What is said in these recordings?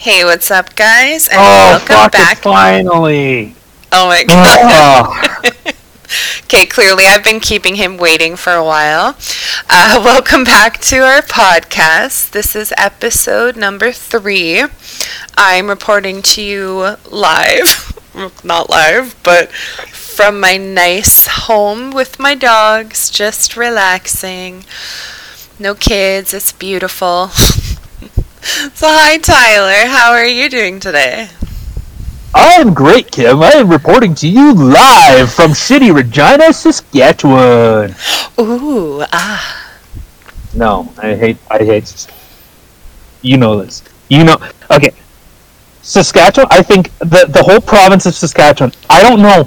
Hey, what's up, guys? And Oh, welcome back. finally. Oh my god. Oh, Okay, clearly I've been keeping him waiting for a while. Uh, welcome back to our podcast. This is episode number three. I'm reporting to you live, not live, but from my nice home with my dogs, just relaxing. No kids, it's beautiful. So, hi, Tyler. How are you doing today? I'm great, Kim. I am reporting to you live from shitty Regina, Saskatchewan. Ooh, ah. No, I hate. I hate. You know this. You know. Okay, Saskatchewan. I think the the whole province of Saskatchewan. I don't know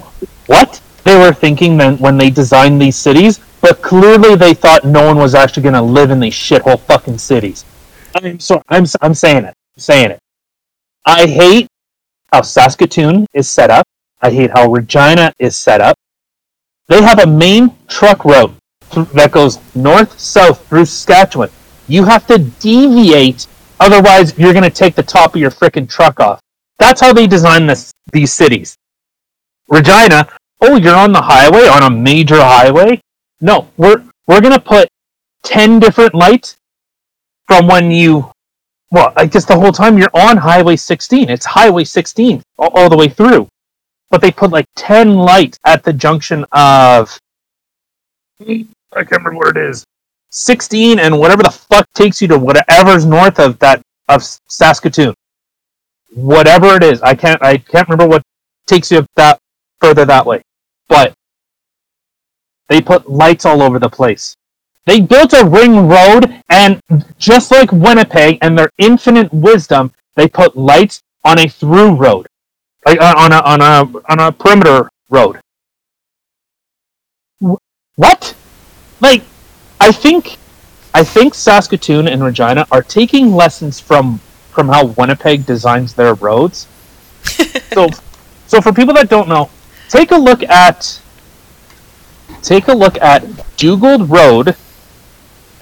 what they were thinking then when they designed these cities, but clearly they thought no one was actually going to live in these shithole fucking cities. I'm sorry. I'm I'm saying it. I'm saying it. I hate how Saskatoon is set up. I hate how Regina is set up. They have a main truck th- that goes north south through Saskatchewan. You have to deviate, otherwise you're going to take the top of your frickin' truck off. That's how they design this these cities. Regina, oh, you're on the highway on a major highway. No, we're we're going to put ten different lights from when you well, I guess the whole time you're on Highway 16. It's Highway 16 all, all the way through. But they put like 10 lights at the junction of. I can't remember where it is. 16 and whatever the fuck takes you to whatever's north of that of Saskatoon. Whatever it is, I can't I can't remember what takes you that further that way. But they put lights all over the place. They built a ring road, and just like Winnipeg and their infinite wisdom, they put lights on a through road, like uh, on a on a on a perimeter road. What? Like, I think, I think Saskatoon and Regina are taking lessons from from how Winnipeg designs their roads. so, so for people that don't know, take a look at take a look at Dugald Road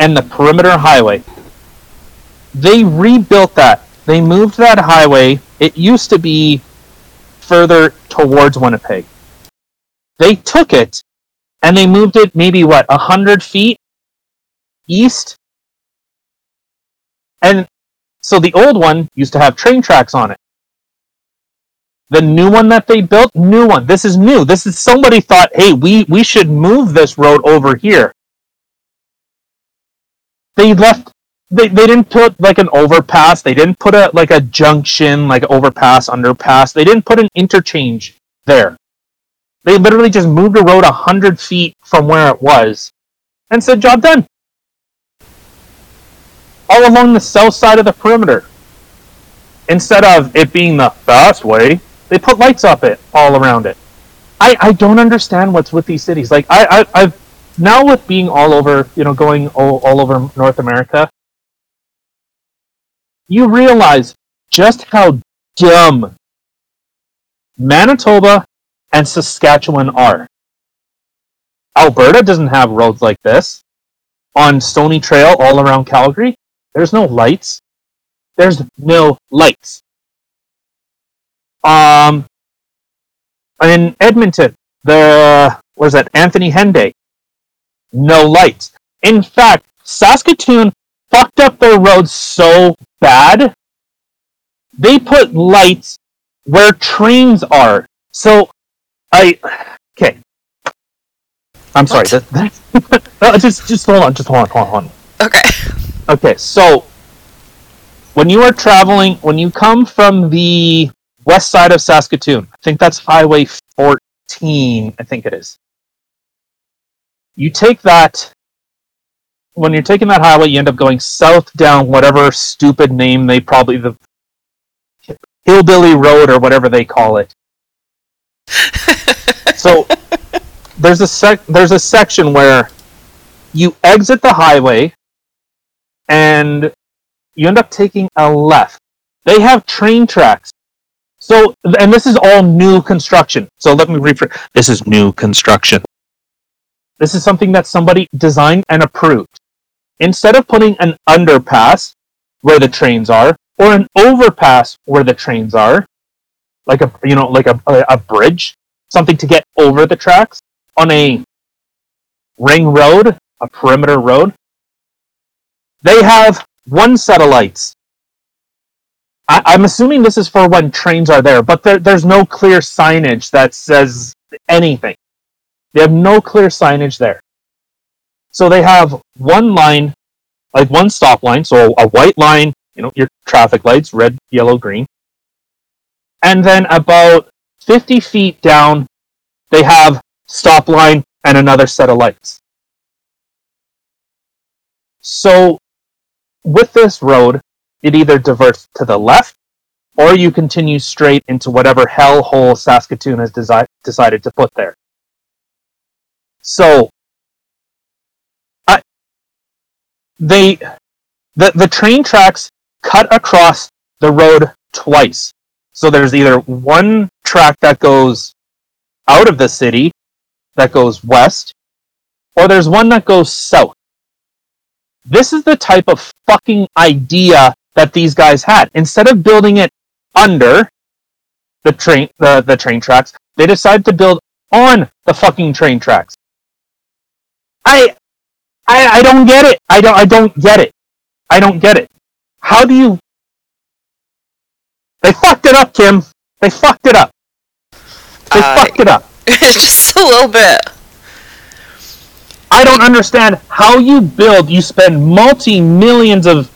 and the Perimeter Highway. They rebuilt that. They moved that highway. It used to be further towards Winnipeg. They took it and they moved it maybe what a hundred feet east. And so the old one used to have train tracks on it. The new one that they built, new one. This is new. This is somebody thought, hey, we we should move this road over here they left they, they didn't put like an overpass. They didn't put a like a junction like overpass underpass. They didn't put an interchange there. They literally just moved a road a hundred feet from where it was and said job done. All along the south side of the perimeter. Instead of it being the fast way they put lights up it all around it. I i don't understand what's with these cities. Like i, I i've now with being all over, you know, going all, all over North America, you realize just how dumb Manitoba and Saskatchewan are. Alberta doesn't have roads like this. On Stoney Trail all around Calgary, there's no lights. There's no lights. Um, in Edmonton, the what is that? Anthony Henday no lights. In fact, Saskatoon fucked up their roads so bad, they put lights where trains are. So, I okay. I'm sorry. That, that, just just hold on. Just hold on. Hold on. Hold on. Okay. Okay, so when you are traveling, when you come from the west side of Saskatoon, I think that's Highway 14, I think it is. You take that, when you're taking that highway, you end up going south down whatever stupid name they probably, the Hillbilly Road or whatever they call it. So there's a sec- there's a section where you exit the highway and you end up taking a left. They have train tracks. So, and this is all new construction. So let me rephrase. This is new construction. This is something that somebody designed and approved. Instead of putting an underpass where the trains are, or an overpass where the trains are, like a you know like a, a, bridge, something to get over the tracks on a ring road, a perimeter road. They have one lights. I, I'm assuming this is for when trains are there, but there, there's no clear signage that says anything. They have no clear signage there. So they have one line, like one stop line, so a white line, you know, your traffic lights, red, yellow, green. And then about 50 feet down, they have stop line and another set of lights. So with this road, it either diverts to the left or you continue straight into whatever hellhole Saskatoon has desi- decided to put there. So, I, they, the, the train tracks cut across the road twice. So there's either one track that goes out of the city, that goes west, or there's one that goes south. This is the type of fucking idea that these guys had. Instead of building it under the train the, the train tracks, they decided to build on the fucking train tracks. I I I don't get it. I don't I don't get it. I don't get it. How do you They fucked it up, Kim. They fucked it up. They Uh, fucked it up. It's just a little bit. I don't understand how you build, you spend multi millions of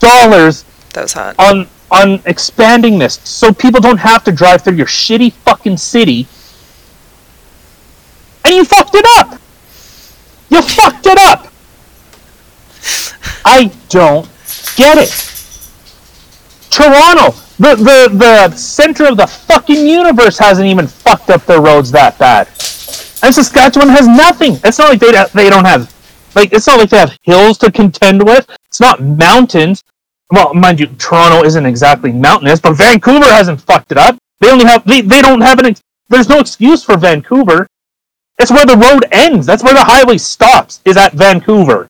dollars That was hot. on on expanding this so people don't have to drive through your shitty fucking city. And you fucked it up. You fucked it up. I don't get it. Toronto, the, the the center of the fucking universe hasn't even fucked up their roads that bad. And Saskatchewan has nothing. It's not like they they don't have like it's not like they have hills to contend with. It's not mountains. Well, mind you, Toronto isn't exactly mountainous, but Vancouver hasn't fucked it up. They only have they, they don't have an there's no excuse for Vancouver. It's where the road ends. That's where the highway stops. Is at Vancouver.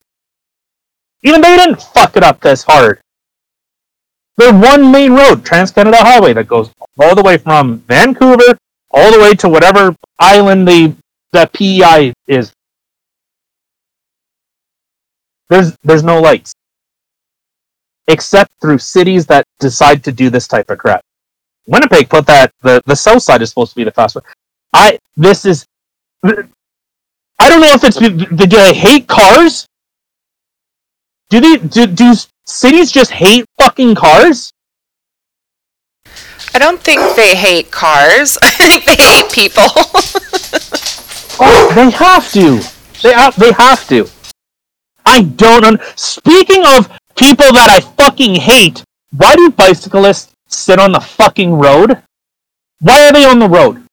Even they didn't fuck it up this hard. There's one main road, Trans Canada Highway, that goes all the way from Vancouver all the way to whatever island the that PEI is. There's there's no lights. Except through cities that decide to do this type of crap. Winnipeg put that the, the south side is supposed to be the fast one. I this is I don't know if it's do they hate cars? Do they do, do cities just hate fucking cars? I don't think they hate cars. I think they hate people. Oh, they have to. They have, they have to. I don't. Un- Speaking of people that I fucking hate, why do bicyclists sit on the fucking road? Why are they on the road?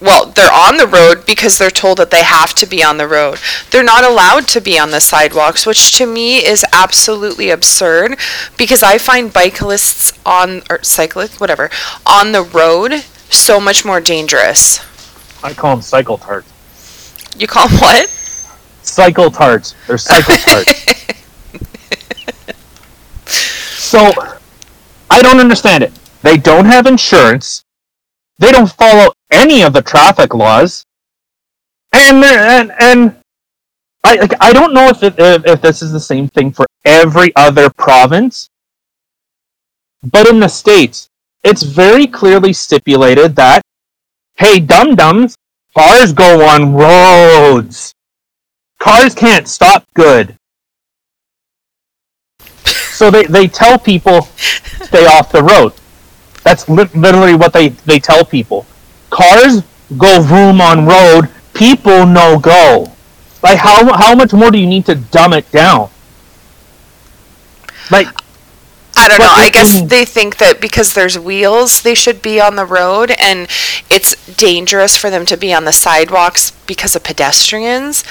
Well, they're on the road because they're told that they have to be on the road. They're not allowed to be on the sidewalks, which to me is absolutely absurd because I find bicyclists on or cyclists, whatever, on the road so much more dangerous. I call them cycle tarts. You call them what? Cycle tarts. They're cycle tarts. so, I don't understand it. They don't have insurance. They don't follow any of the traffic laws. And and and I like I don't know if it, if, if this is the same thing for every other province, but in the states, it's very clearly stipulated that hey, dum dums, cars go on roads. Cars can't stop good. So they, they tell people stay off the road. That's li- literally what they, they tell people. Cars go vroom on road, people no go. Like how how much more do you need to dumb it down? Like I don't know. I guess mm. they think that because there's wheels, they should be on the road, and it's dangerous for them to be on the sidewalks because of pedestrians.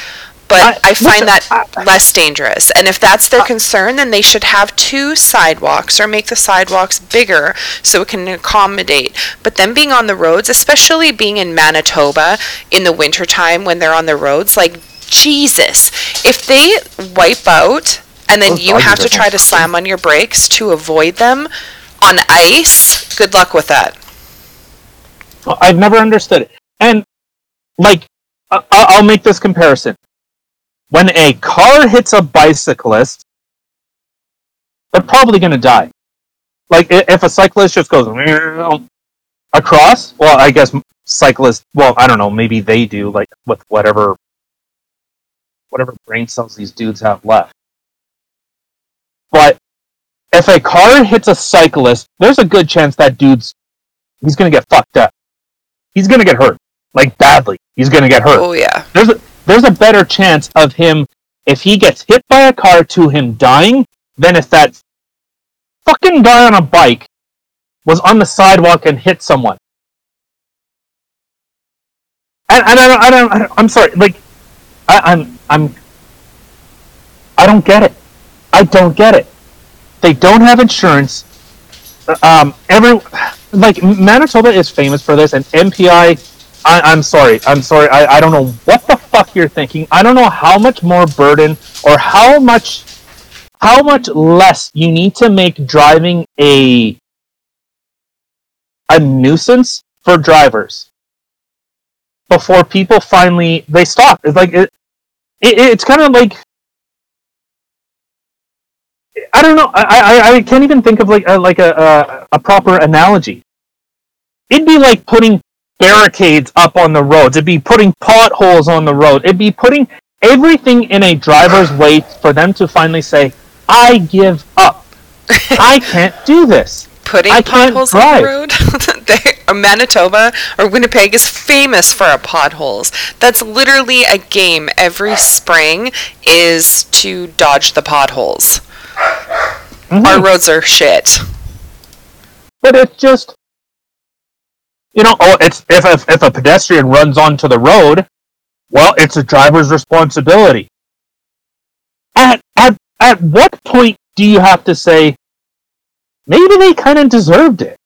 But I- I, find listen, that I- less dangerous. And if that's their concern, then they should have two sidewalks or make the sidewalks bigger so it can accommodate. But them being on the roads, especially being in Manitoba in the wintertime when they're on the roads, like Jesus, if they wipe out and then you have to try to slam on your brakes to avoid them on ice. Good luck with that. I've never understood it. And like, I- I- I'll make this comparison. When a car hits a bicyclist, they're probably going to die. Like, if a cyclist just goes across, well, I guess cyclists. Well, I don't know. Maybe they do. Like with whatever, whatever brain cells these dudes have left. But if a car hits a cyclist, there's a good chance that dude's he's gonna get fucked up. He's gonna get hurt, like badly. He's gonna get hurt. Oh yeah. There's a there's a better chance of him if he gets hit by a car to him dying than if that fucking guy on a bike was on the sidewalk and hit someone. And, and I, don't, I, don't, I don't. I'm sorry. Like, I, I'm. I'm. I don't get it. I don't get it. They don't have insurance. Um, every like Manitoba is famous for this, and MPI. I, I'm sorry. I'm sorry. I, I don't know what the fuck you're thinking. I don't know how much more burden or how much how much less you need to make driving a a nuisance for drivers before people finally they stop. It's like it, it it's kind of like I don't know. I, I, I can't even think of like a, like a, a a proper analogy. It'd be like putting barricades up on the roads. It'd be putting potholes on the road. It'd be putting everything in a driver's way for them to finally say, "I give up. I can't do this." Putting I potholes on the road. they, uh, Manitoba or Winnipeg is famous for our potholes. That's literally a game every spring is to dodge the potholes. Mhm. Our roads are shit. but it's just you know oh it's if, if if a pedestrian runs onto the road well it's a driver's responsibility. At at at what point do you have to say maybe they kind of deserved it?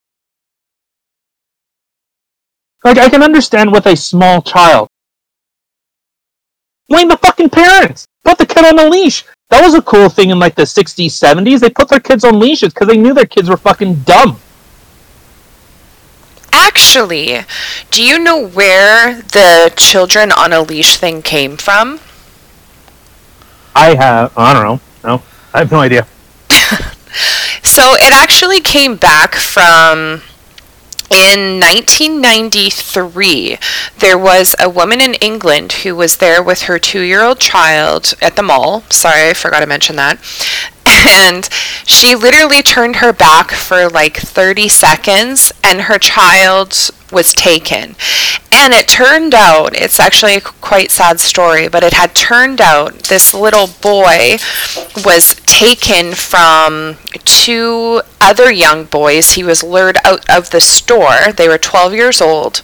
Like i can understand with a small child. Blame the fucking parents! Put the kid on a leash! That was a cool thing in like the 60s 70s they put their kids on leashes because they knew their kids were fucking dumb Actually, do you know where the children on a leash thing came from? I have. I don't know. No, I have no idea. So it actually came back from in 1993. There was a woman in England who was there with her two year old child at the mall. Sorry, I forgot to mention that. And she literally turned her back for like 30 seconds, and her child was taken. And it turned out, it's actually a quite sad story, but it had turned out this little boy was taken from two other young boys. He was lured out of the store. They were 12 years old,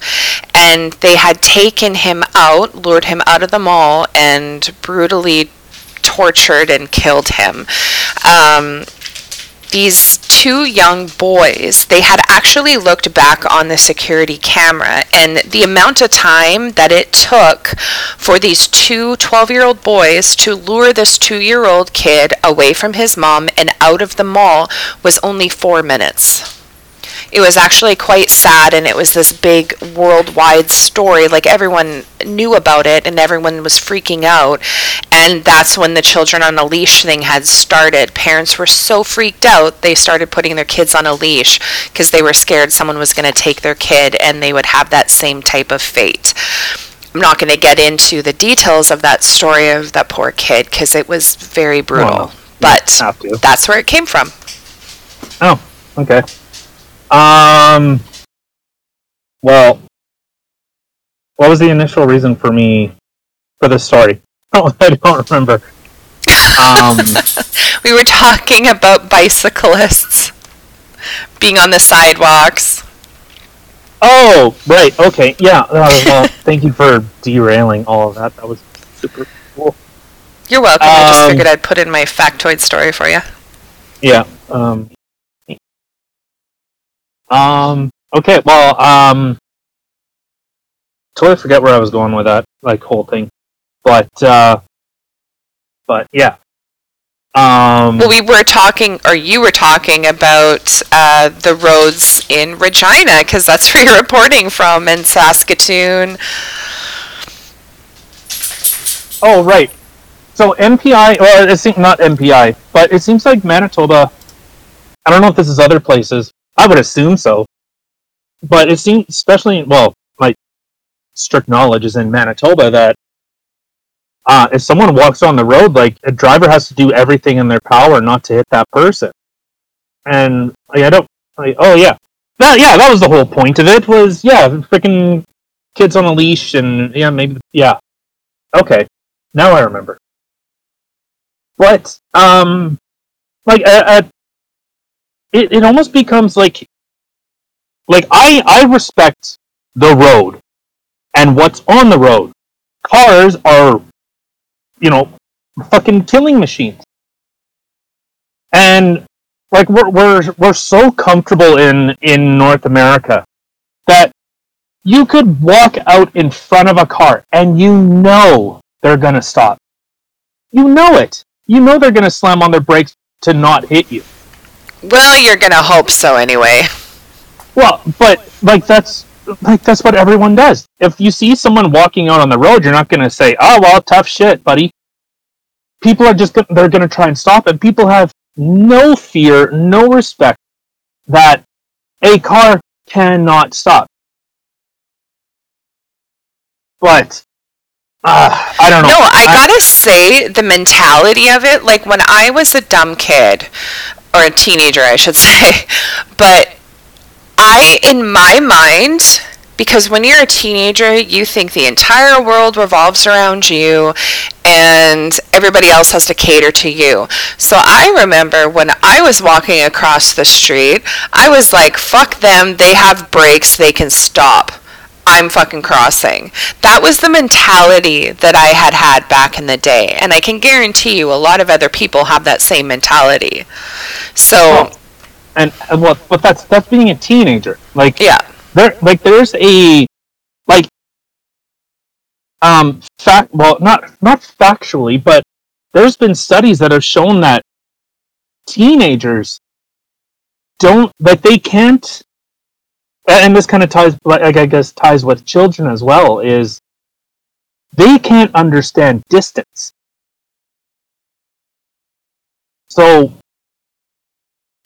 and they had taken him out, lured him out of the mall, and brutally tortured and killed him. Um, these two young boys, they had actually looked back on the security camera, and the amount of time that it took for these two 12 year old boys to lure this two year old kid away from his mom and out of the mall was only four minutes. It was actually quite sad, and it was this big worldwide story. Like everyone knew about it, and everyone was freaking out. And that's when the children on a leash thing had started. Parents were so freaked out, they started putting their kids on a leash because they were scared someone was going to take their kid and they would have that same type of fate. I'm not going to get into the details of that story of that poor kid because it was very brutal. Well, but that's where it came from. Oh, okay. Um. Well, what was the initial reason for me for this story? Oh, I don't remember. Um. We were talking about bicyclists being on the sidewalks. oh, right. Okay. Yeah. Uh, well, thank you for derailing all of that. That was super cool. You're welcome. I just Um, figured I'd put in my factoid story for you. Yeah. Um. Um. Okay. Well. Um. Totally forget where I was going with that like whole thing, but uh, but yeah. Um, Well, we were talking, or you were talking about uh, the roads in Regina, because that's where you're reporting from, in Saskatoon. oh, right. So MPI, well, it seems not MPI, but it seems like Manitoba. I don't know if this is other places. I would assume so, but it seems, especially well, my strict knowledge is in Manitoba that uh, if someone walks on the road, like a driver has to do everything in their power not to hit that person. And like, I don't. Like, oh yeah, that yeah, that was the whole point of it. Was yeah, freaking kids on a leash and yeah, maybe yeah. Okay, now I remember. But um, like uh, uh, it it almost becomes like like I I respect the road and what's on the road. Cars are you know fucking killing machines. And like we're we're we're so comfortable in in North America that you could walk out in front of a car and you know they're going to stop. You know it. You know they're going to slam on their brakes to not hit you. Well, you're going to hope so anyway. Well, but like that's like that's what everyone does. If you see someone walking out on the road, you're not going to say, "Oh, well, tough shit, buddy." People are just they're going to try and stop it. People have no fear, no respect that a car cannot stop. But uh, I don't know. No, I gotta say, the mentality of it, like when I was a dumb kid, or a teenager, I should say, but I, in my mind, because when you're a teenager, you think the entire world revolves around you and everybody else has to cater to you. So I remember when I was walking across the street, I was like, fuck them, they have brakes, they can stop. I'm fucking crossing. That was the mentality that I had had back in the day. And I can guarantee you a lot of other people have that same mentality. So, Well, and, and what? But that's that's being a teenager. Like yeah. there, like there's a like um fact. Well, not not factually, but there's been studies that have shown that teenagers don't like they can't and this kind of ties like i guess ties with children as well is they can't understand distance. So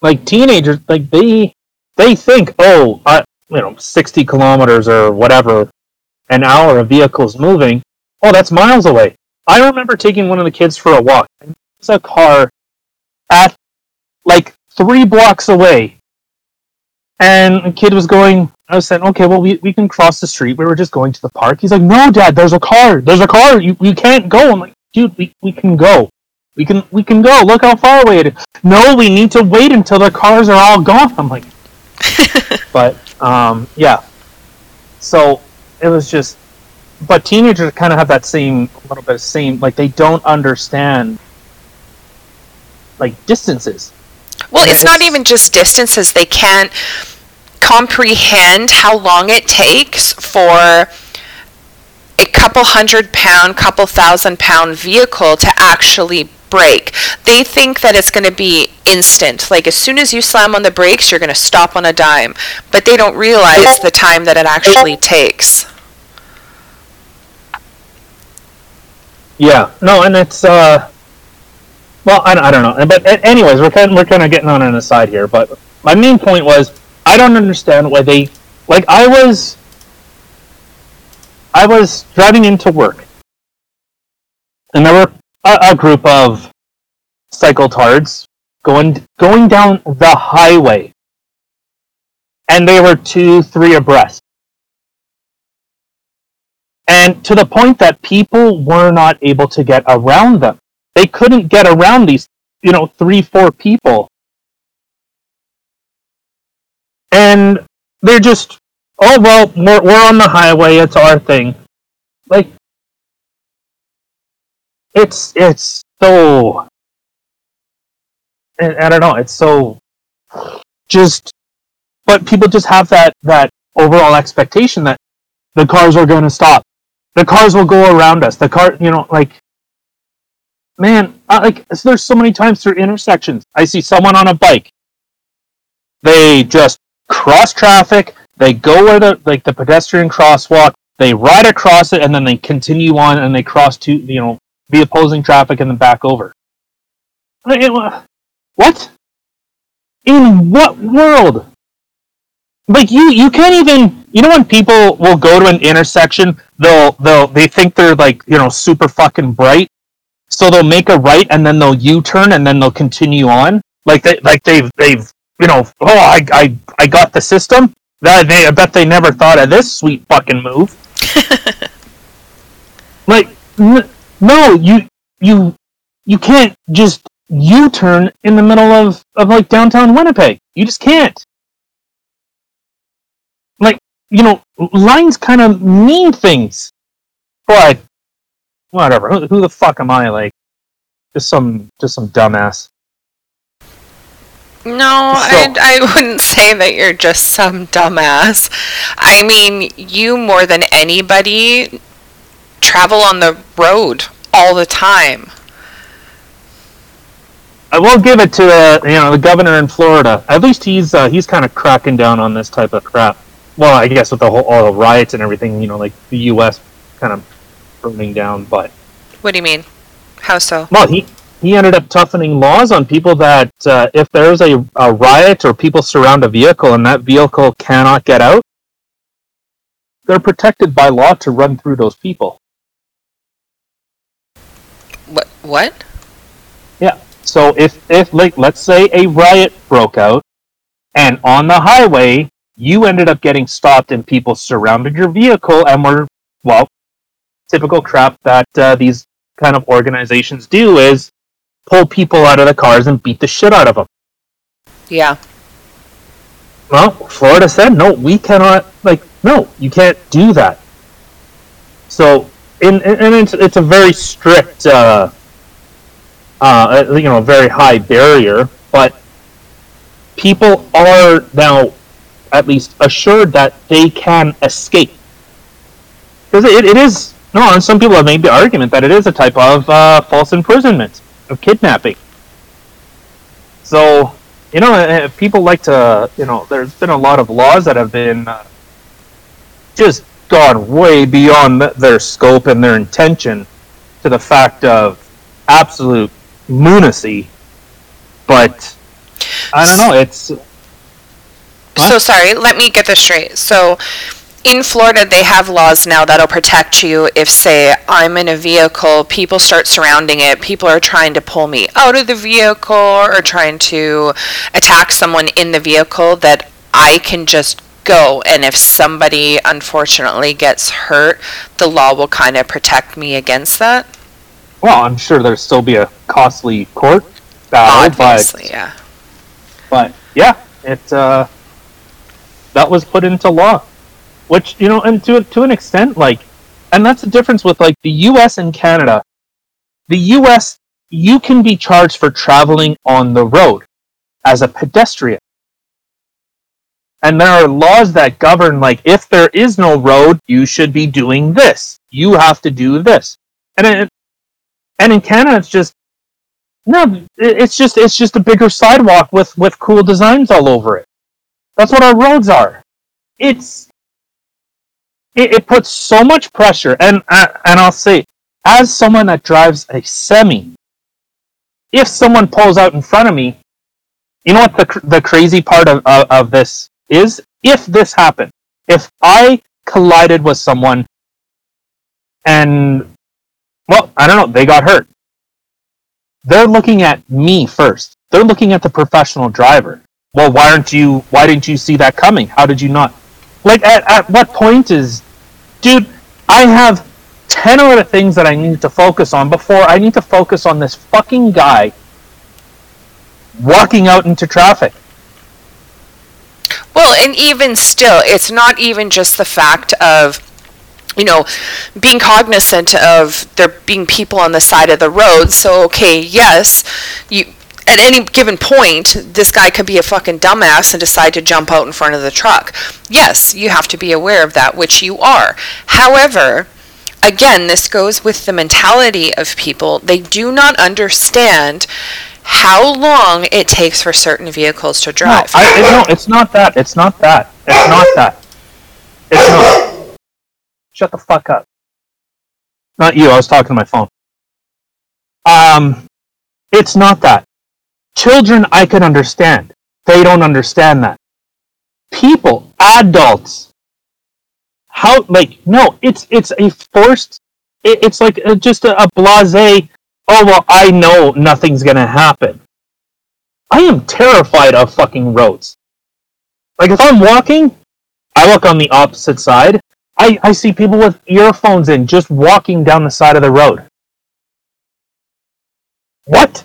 like teenagers like they they think oh I, you know 60 kilometers or whatever an hour a vehicle's moving oh that's miles away. I remember taking one of the kids for a walk. There's a car at like three blocks away and the kid was going i was saying okay well we, we can cross the street. We were just going to the park. He's like no dad there's a car. There's a car. You, you can't go. I'm like dude we, we can go. We can we can go. Look how far away it is. No we need to wait until the cars are all gone. I'm like but um yeah. So it was just but teenagers kind of have that same little bit of same like they don't understand like distances Well, it's not even just distances. They can't comprehend how long it takes for a couple hundred pound, couple thousand pound vehicle to actually brake. They think that it's going to be instant. Like as soon as you slam on the brakes, you're going to stop on a dime. But they don't realize the time that it actually takes. Yeah, no, and it's uh, well, I, I don't know, but anyways, we're kind we're kind of getting on an aside here. But my main point was I don't understand why they like I was I was driving into work, and there were a, a group of cycletards going going down the highway, and they were two, three abreast and to the point that people were not able to get around them. They couldn't get around these, you know, three, four people. And they're just, oh, well, we're, we're on the highway, it's our thing. Like, it's, it's so, I, I don't know, it's so, just, but people just have that, that overall expectation that the cars are going to stop the cars will go around us. The car, you know, like man, I, like there's so many times through intersections, I see someone on a bike. They just cross traffic. They go where the like the pedestrian crosswalk. They ride across it, and then they continue on, and they cross to you know the opposing traffic and then back over. Uh, what? In what world? Like you, you can't even. You know when people will go to an intersection, they'll they'll they think they're like you know super fucking bright, so they'll make a right and then they'll U-turn and then they'll continue on. Like they like they've they've you know oh I I I got the system. That they I bet they never thought of this sweet fucking move. like n- no, you you you can't just U-turn in the middle of of like downtown Winnipeg. You just can't. Like you know, lines kind of mean things, but whatever. Who, who the fuck am I? Like, just some just some dumbass. No, so, I, I wouldn't say that you're just some dumbass. I mean, you more than anybody travel on the road all the time. I will give it to uh, you know the governor in Florida. At least he's uh, he's kind of cracking down on this type of crap. Well, I guess with the whole all the riots and everything, you know, like the U.S. kind of burning down. But what do you mean? How so? Well, he he ended up toughening laws on people that uh, if there's a, a riot or people surround a vehicle and that vehicle cannot get out, they're protected by law to run through those people. What? What? Yeah. So if if like let's say a riot broke out, and on the highway you ended up getting stopped and people surrounded your vehicle and were well, typical crap that uh, these kind of organizations do is pull people out of the cars and beat the shit out of them. Yeah. Well, Florida said no. We cannot like no. You can't do that. So, in, and it's it's a very strict. Uh, uh, you know, very high barrier, but people are now at least assured that they can escape. Because it, it is, no, and some people have made the argument that it is a type of uh, false imprisonment, of kidnapping. So, you know, people like to, you know, there's been a lot of laws that have been uh, just gone way beyond their scope and their intention to the fact of absolute lunacy, but I don't know. It's so sorry. Let me get this straight. So, in Florida, they have laws now that'll protect you if, say, I'm in a vehicle, people start surrounding it, people are trying to pull me out of the vehicle or trying to attack someone in the vehicle, that I can just go. And if somebody unfortunately gets hurt, the law will kind of protect me against that. Well, I'm sure there'll still be a costly court battle, Obviously, but yeah. But yeah, it uh, that was put into law, which you know, and to to an extent, like, and that's the difference with like the U.S. and Canada. The U.S. you can be charged for traveling on the road as a pedestrian. And there are laws that govern, like, if there is no road, you should be doing this. You have to do this. And it, and in Canada, it's just no. It's just it's just a bigger sidewalk with with cool designs all over it. That's what our roads are. It's it, it puts so much pressure, and uh, and I'll say, as someone that drives a semi, if someone pulls out in front of me, you know what the the crazy part of, of, of this is? If this happened, if I collided with someone and well, I don't know. They got hurt. They're looking at me first. They're looking at the professional driver. Well, why aren't you? Why didn't you see that coming? How did you not? Like, at, at what point is, dude? I have ten other things that I need to focus on before I need to focus on this fucking guy walking out into traffic. Well, and even still, it's not even just the fact of you know, being cognizant of there being people on the side of the road. So, okay, yes, you at any given point, this guy could be a fucking dumbass and decide to jump out in front of the truck. Yes, you have to be aware of that, which you are. However, again, this goes with the mentality of people. They do not understand how long it takes for certain vehicles to No, drive. I, no, it's not that. It's not that. It's not that. It's not. Shut the fuck up. Not you. I was talking to my phone. Um, it's not that. Children, I can understand. They don't understand that. People, adults, how like no, it's it's a forced. It, it's like a, just a, a blasé. Oh well, I know nothing's gonna happen. I am terrified of fucking roads. Like if I'm walking, I look on the opposite side. I, I see people with earphones in just walking down the side of the road. What?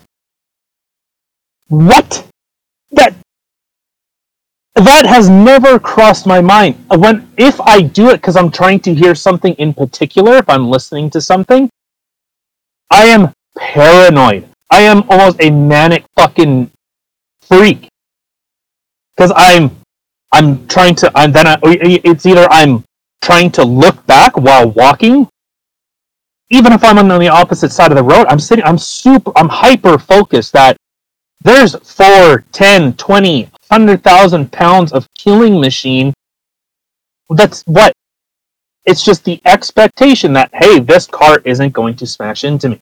What? That that has never crossed my mind. Uh, When if I do it because I'm trying to hear something in particular, if I'm listening to something, I am paranoid. I am almost a manic fucking freak because I'm I'm trying to I'm then I, it's either I'm trying to look back while walking even if I'm on the opposite side of the road I'm sitting I'm super I'm hyper focused that there's 4 10 20 100,000 pounds of killing machine that's what it's just the expectation that hey this car isn't going to smash into me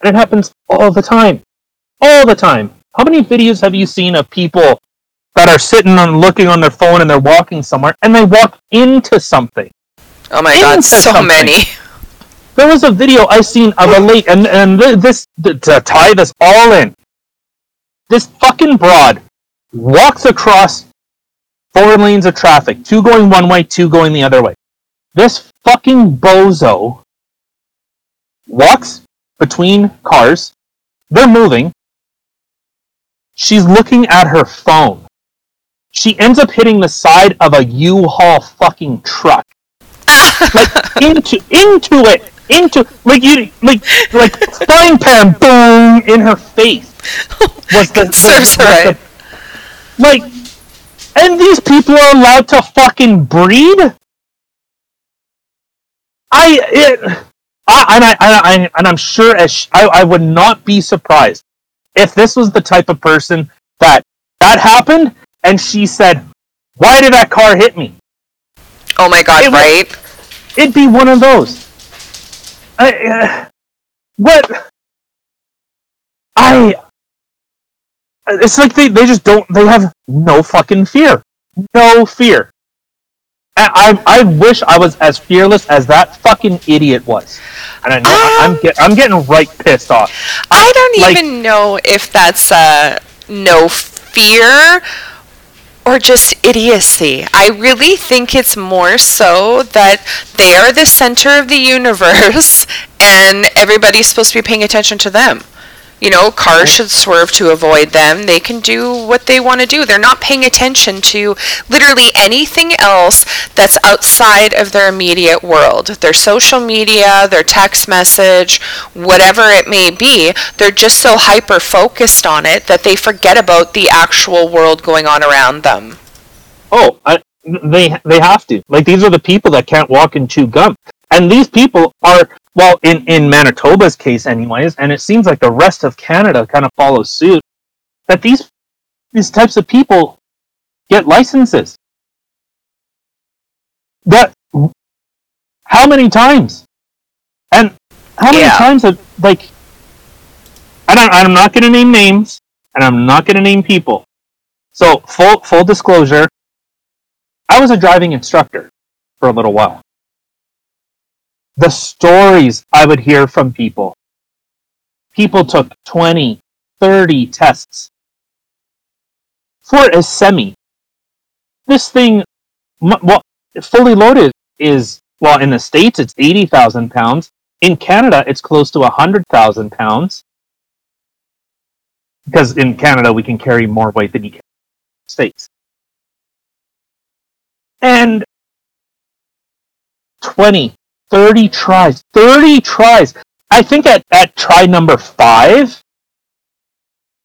and it happens all the time all the time how many videos have you seen of people that are sitting and looking on their phone and they're walking somewhere and they walk into something? oh my god, so something. many. There was a video I seen of a lake, and and this th- to tie this all in. This fucking broad walks across four lanes of traffic, two going one way, two going the other way. This fucking bozo walks between cars. They're moving. She's looking at her phone. She ends up hitting the side of a U-Haul fucking truck. like into into it. Into like you like like frying pan boom in her face. Was the, was her the- like and these people are allowed to fucking breed? I it I, and I, I, I and I'm sure as sh- I, I would not be surprised if this was the type of person that that happened and she said, "Why did that car hit me?" Oh my god, It right? It'd be one of those. I, uh, what? I. It's like they, they just don't. They have no fucking fear. No fear. I, I, I wish I was as fearless as that fucking idiot was. And I know I'm Um, get, I'm getting right pissed off. I don't like- even know if that's uh, no fear or just idiocy. I really think it's more so that they are the center of the universe and everybody's supposed to be paying attention to them. You know, cars should swerve to avoid them. They can do what they want to do. They're not paying attention to literally anything else that's outside of their immediate world. Their social media, their text message, whatever it may be, they're just so hyper focused on it that they forget about the actual world going on around them. Oh, I, they they have to. Like these are the people that can't walk and chew gum, and these people are well in in Manitoba's case, anyways. And it seems like the rest of Canada kind of follows suit. That these these types of people get licenses. That how many times, and how many Yeah. times have like I don't. I'm not going to name names, and I'm not going to name people. So full full disclosure, I was a driving instructor for a little while. The stories I would hear from people. People took 20, 30 tests for a semi. This thing, well, fully loaded is, well, in the States it's 80,000 pounds. In Canada, it's close to 100,000 pounds. Because in Canada, we can carry more weight than you can in the States. And 20, 30 tries, 30 tries. I think at, at try number five,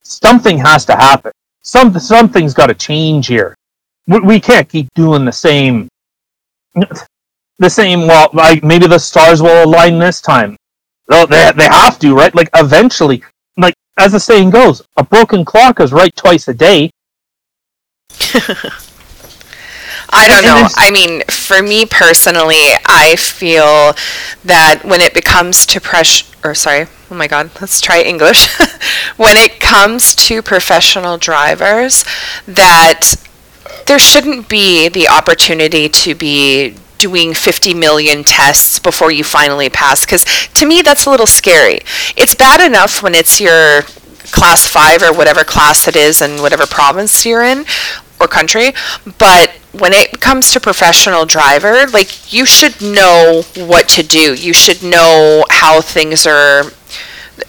something has to happen. Some, something's got to change here. We, we can't keep doing the same. the same. Well, like maybe the stars will align this time. Well, they they have to, right? Like eventually, like as the saying goes, a broken clock is right twice a day. I don't And- and know. I mean, for me personally, I feel that when it becomes to pressure, or sorry, oh my God, let's try English. when it comes to professional drivers, that there shouldn't be the opportunity to be doing 50 million tests before you finally pass because to me that's a little scary it's bad enough when it's your class 5 or whatever class it is in whatever province you're in or country but when it comes to professional driver like you should know what to do you should know how things are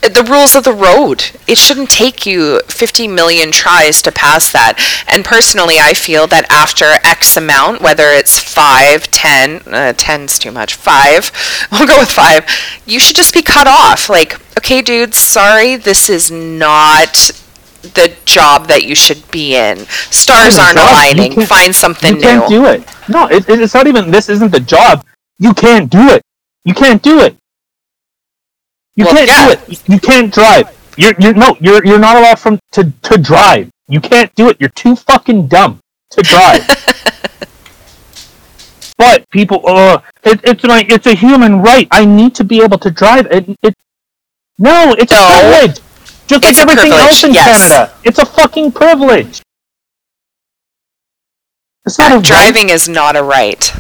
the rules of the road. It shouldn't take you 50 million tries to pass that. And personally, I feel that after X amount, whether it's 5, 10, uh, 10's too much, 5, we'll go with 5, you should just be cut off. Like, okay, dude, sorry, this is not the job that you should be in. Stars aren't job. Aligning. Find something new. you can't new. do it. No, it, it- it's not even. This isn't the job. You can't do it. You can't do it. You Well, can't yeah. do it. You- can't drive. You're you're no. You're you're not allowed from to to drive. You can't do it. You're too fucking dumb to drive. but people, uh, it, it's like it's a human right. I need to be able to drive. It, it no, it's No. a privilege. Just like It's a everything else in yes. Canada, it's a fucking privilege. It's not a right. Driving is not a right.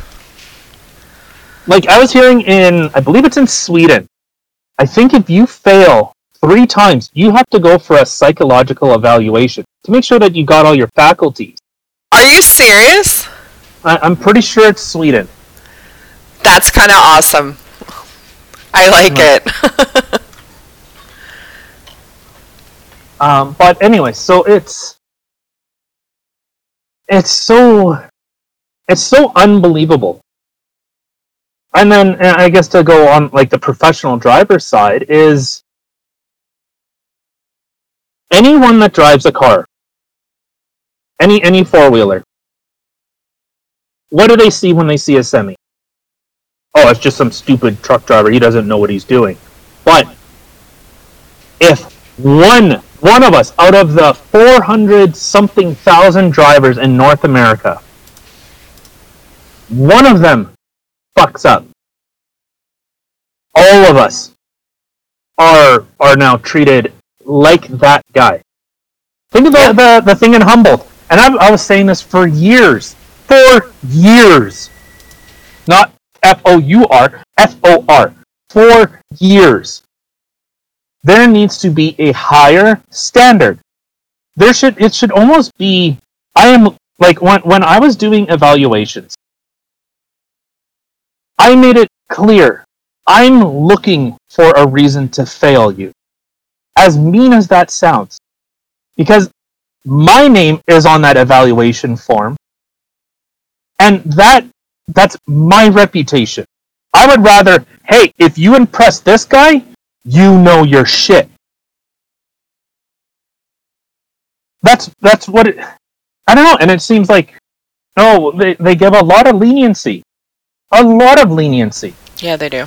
like I was hearing in I believe it's in Sweden. I think if you fail three times, you have to go for a psychological evaluation to make sure that you got all your faculties. Are you serious? I, I'm pretty sure it's Sweden. That's kind of awesome. I like Right. it. Um, but anyway, so it's it's so it's so unbelievable. And then and I guess to go on like the professional driver side is anyone that drives a car, any any four wheeler, what do they see when they see a semi? Oh, it's just some stupid truck driver. He doesn't know what he's doing. But if one one of us out of the 400 something thousand drivers in North America, one of them fucks up. All of us are are now treated like that guy. Think about the, the thing in Humboldt. And I, I was saying this for years. For years. Not F O U R, F O R. For years there needs to be a higher standard. There should it should almost be I am like when when I was doing evaluations, I made it clear I'm looking for a reason to fail you. As mean as that sounds. Because my name is on that evaluation form. And that that's my reputation. I would rather, hey, if you impress this guy, you know your shit. That's that's what it. I don't know, and it seems like oh they they give a lot of leniency, a lot of leniency, yeah, they do.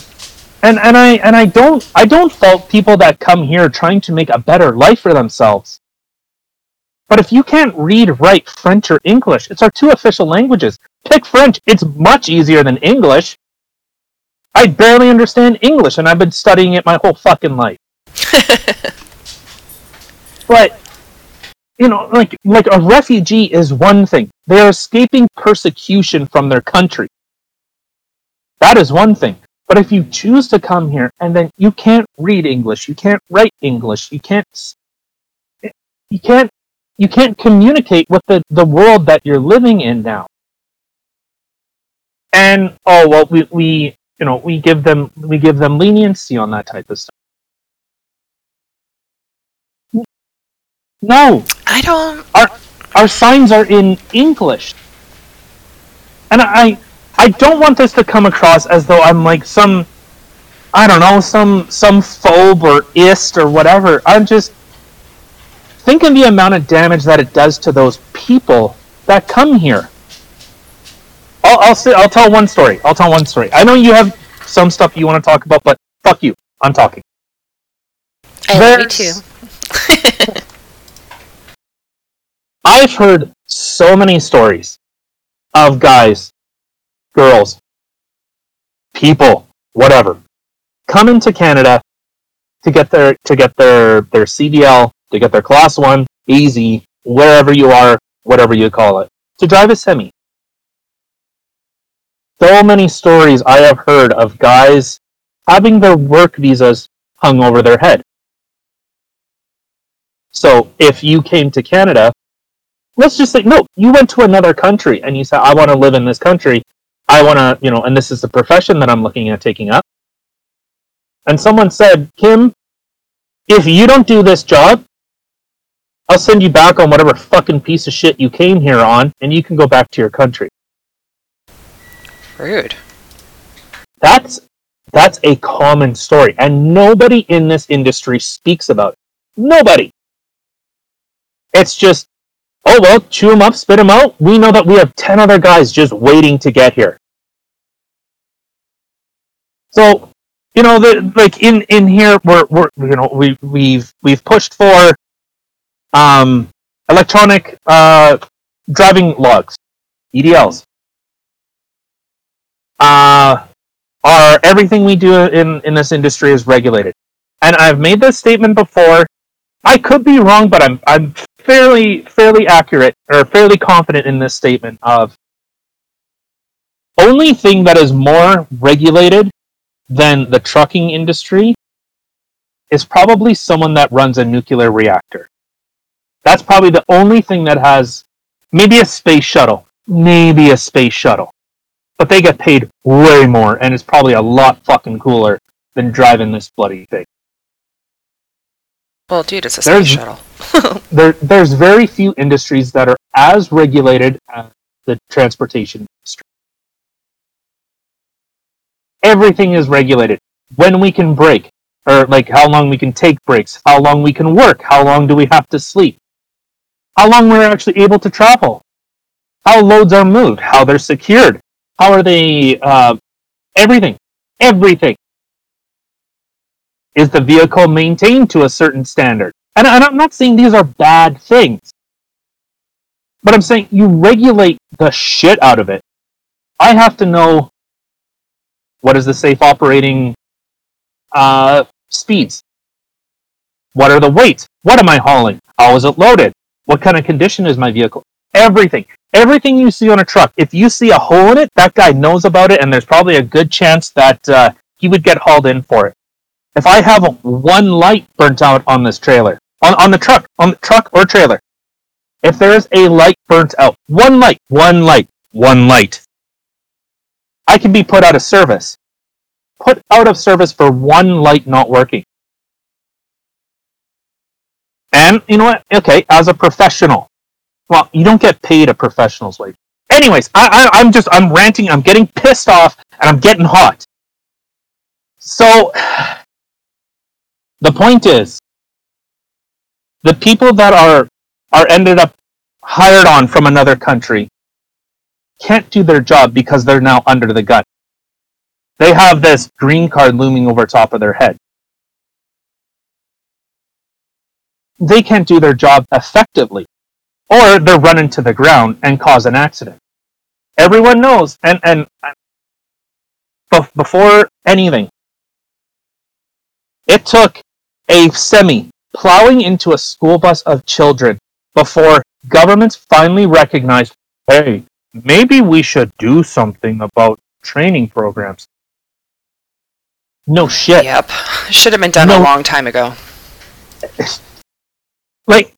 and and I and I don't I don't fault people that come here trying to make a better life for themselves. But if you can't read, write French or English, it's our two official languages. Pick French. It's much easier than English. I barely understand English, and I've been studying it my whole fucking life. but you know, like like a refugee is one thing. They are escaping persecution from their country. That is one thing. But if you choose to come here and then you can't read English, you can't write English, you can't you can't you can't communicate with the, the world that you're living in now. And oh well we, we you know, we give them we give them leniency on that type of stuff. No, I don't. our our signs are in English. And I I don't want this to come across as though I'm like some I don't know, some some phobe or ist or whatever. I'm just thinking the amount of damage that it does to those people that come here. I'll I'll, say, I'll tell one story. I'll tell one story. I know you have some stuff you want to talk about, but fuck you. I'm talking. I love you too. I've heard so many stories of guys, girls, people, whatever, come into Canada to get their to get their their CDL, to get their class one, easy, wherever you are, whatever you call it, to drive a semi. So many stories I have heard of guys having their work visas hung over their head. So if you came to Canada let's just say no you went to another country and you said i want to live in this country. I want to you know and this is the profession that i'm looking at taking up. And someone said kim if you don't do this job i'll send you back on whatever fucking piece of shit you came here on and you can go back to your country Rude. that's that's a common story and nobody in this industry speaks about it. Nobody. It's just oh well chew them up spit them out. We know that we have 10 other guys just waiting to get here. So you know the like in in here we're, we're you know we we've we've pushed for um electronic uh driving logs edls uh are everything we do in in this industry is regulated and i've made this statement before i could be wrong but i'm i'm fairly fairly accurate or fairly confident in this statement of only thing that is more regulated than the trucking industry is probably someone that runs a nuclear reactor. That's probably the only thing that has maybe a space shuttle, maybe a space shuttle. But they get paid way more and it's probably a lot fucking cooler than driving this bloody thing. Well, dude, it's a There's- space shuttle. there there's very few industries that are as regulated as the transportation industry. Everything is regulated. When we can break, or like how long we can take breaks, how long we can work, how long do we have to sleep, how long we're actually able to travel, how loads are moved, how they're secured, how are they, uh, everything, everything. Is the vehicle maintained to a certain standard? And, and I'm not saying these are bad things. But I'm saying you regulate the shit out of it. I have to know what is the safe operating uh, speeds? What are the weights? What am I hauling? How is it loaded? What kind of condition is my vehicle? Everything. Everything you see on a truck. If you see a hole in it, that guy knows about it, and there's probably a good chance that uh, he would get hauled in for it. If I have one light burnt out on this trailer, on, on the truck, on the truck or trailer, if there is a light burnt out, one light, one light, one light, I can be put out of service. Put out of service for one light not working. And you know what? Okay, as a professional, well, you don't get paid a professional's wage. Anyways, I, I, I'm just I'm ranting. I'm getting pissed off, and I'm getting hot. So, the point is, the people that are are ended up hired on from another country can't do their job because they're now under the gun. They have this green card looming over top of their head. They can't do their job effectively, or they're run into the ground and cause an accident. Everyone knows, and and bef- before anything, it took a semi plowing into a school bus of children before governments finally recognized hey, maybe we should do something about training programs. No shit. Yep. Should have been done No. a long time ago. Like,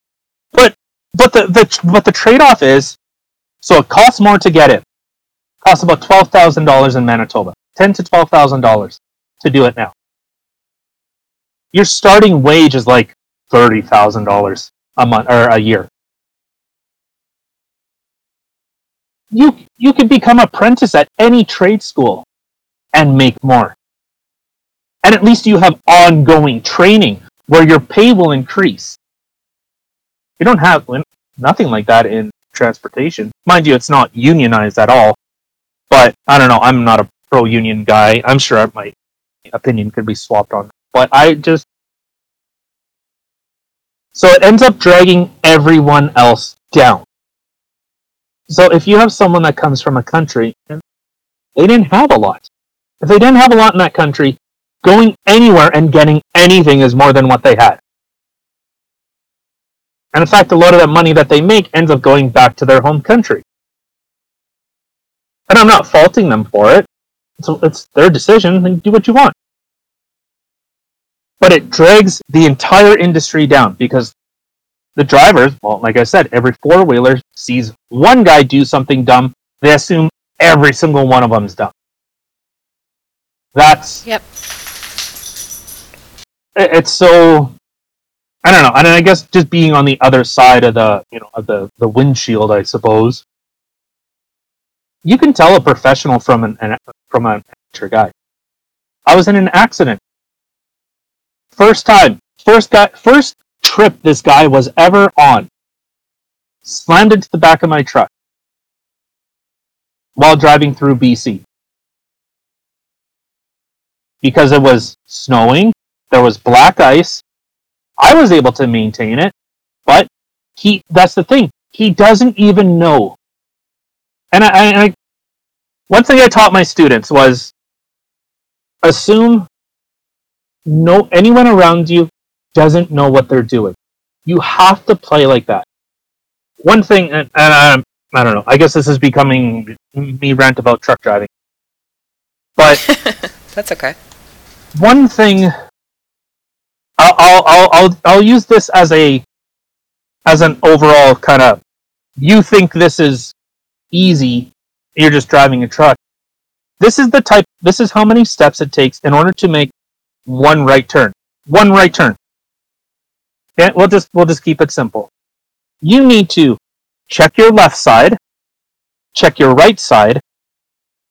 but but the, the but the trade off is so it costs more to get it. Costs about twelve thousand dollars in Manitoba. Ten to twelve thousand dollars to do it now. Your starting wage is like thirty thousand dollars a month or a year. You you could become apprentice at any trade school and make more. And at least you have ongoing training where your pay will increase. You don't have nothing like that in transportation. Mind you, it's not unionized at all. But I don't know. I'm not a pro union guy. I'm sure my opinion could be swapped on. But I just so it ends up dragging everyone else down. So if you have someone that comes from a country and they didn't have a lot, if they didn't have a lot in that country, going anywhere and getting anything is more than what they had. And in fact, a lot of that money that they make ends up going back to their home country. And I'm not faulting them for it. It's, it's their decision. They do what you want. But it drags the entire industry down because the drivers, well, like I said, every four wheeler sees one guy do something dumb, they assume every single one of them is dumb. That's Yep. it's so I don't know. I, And I guess just being on the other side of the you know of the the windshield, I suppose, you can tell a professional from an, an from an amateur guy. I was in an accident. First time, first guy, first trip this guy was ever on. Slammed into the back of my truck while driving through BC because it was snowing, there was black ice. I was able to maintain it, but he that's the thing. He doesn't even know. And I, I, I one thing I taught my students was assume no anyone around you doesn't know what they're doing. You have to play like that. One thing, and, and um, I don't know. I guess this is becoming me rant about truck driving. But That's okay. one thing I'll, I'll I'll I'll I'll use this as a as an overall kind of you think this is easy you're just driving a truck. This is the type this is how many steps it takes in order to make one right turn one right turn. Okay we'll just we'll just keep it simple. You need to check your left side check your right side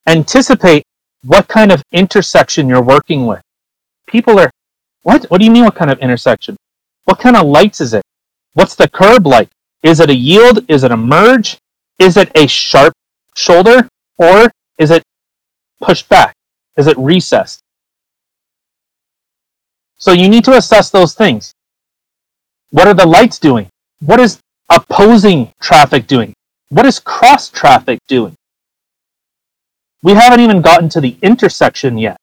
anticipate what kind of intersection you're working with. People are, what? What do you mean, what kind of intersection? What kind of lights is it? What's the curb like? Is it a yield? Is it a merge? Is it a sharp shoulder? Or is it pushed back? Is it recessed? So you need to assess those things. What are the lights doing? What is opposing traffic doing? What is cross traffic doing? we haven't even gotten to the intersection yet.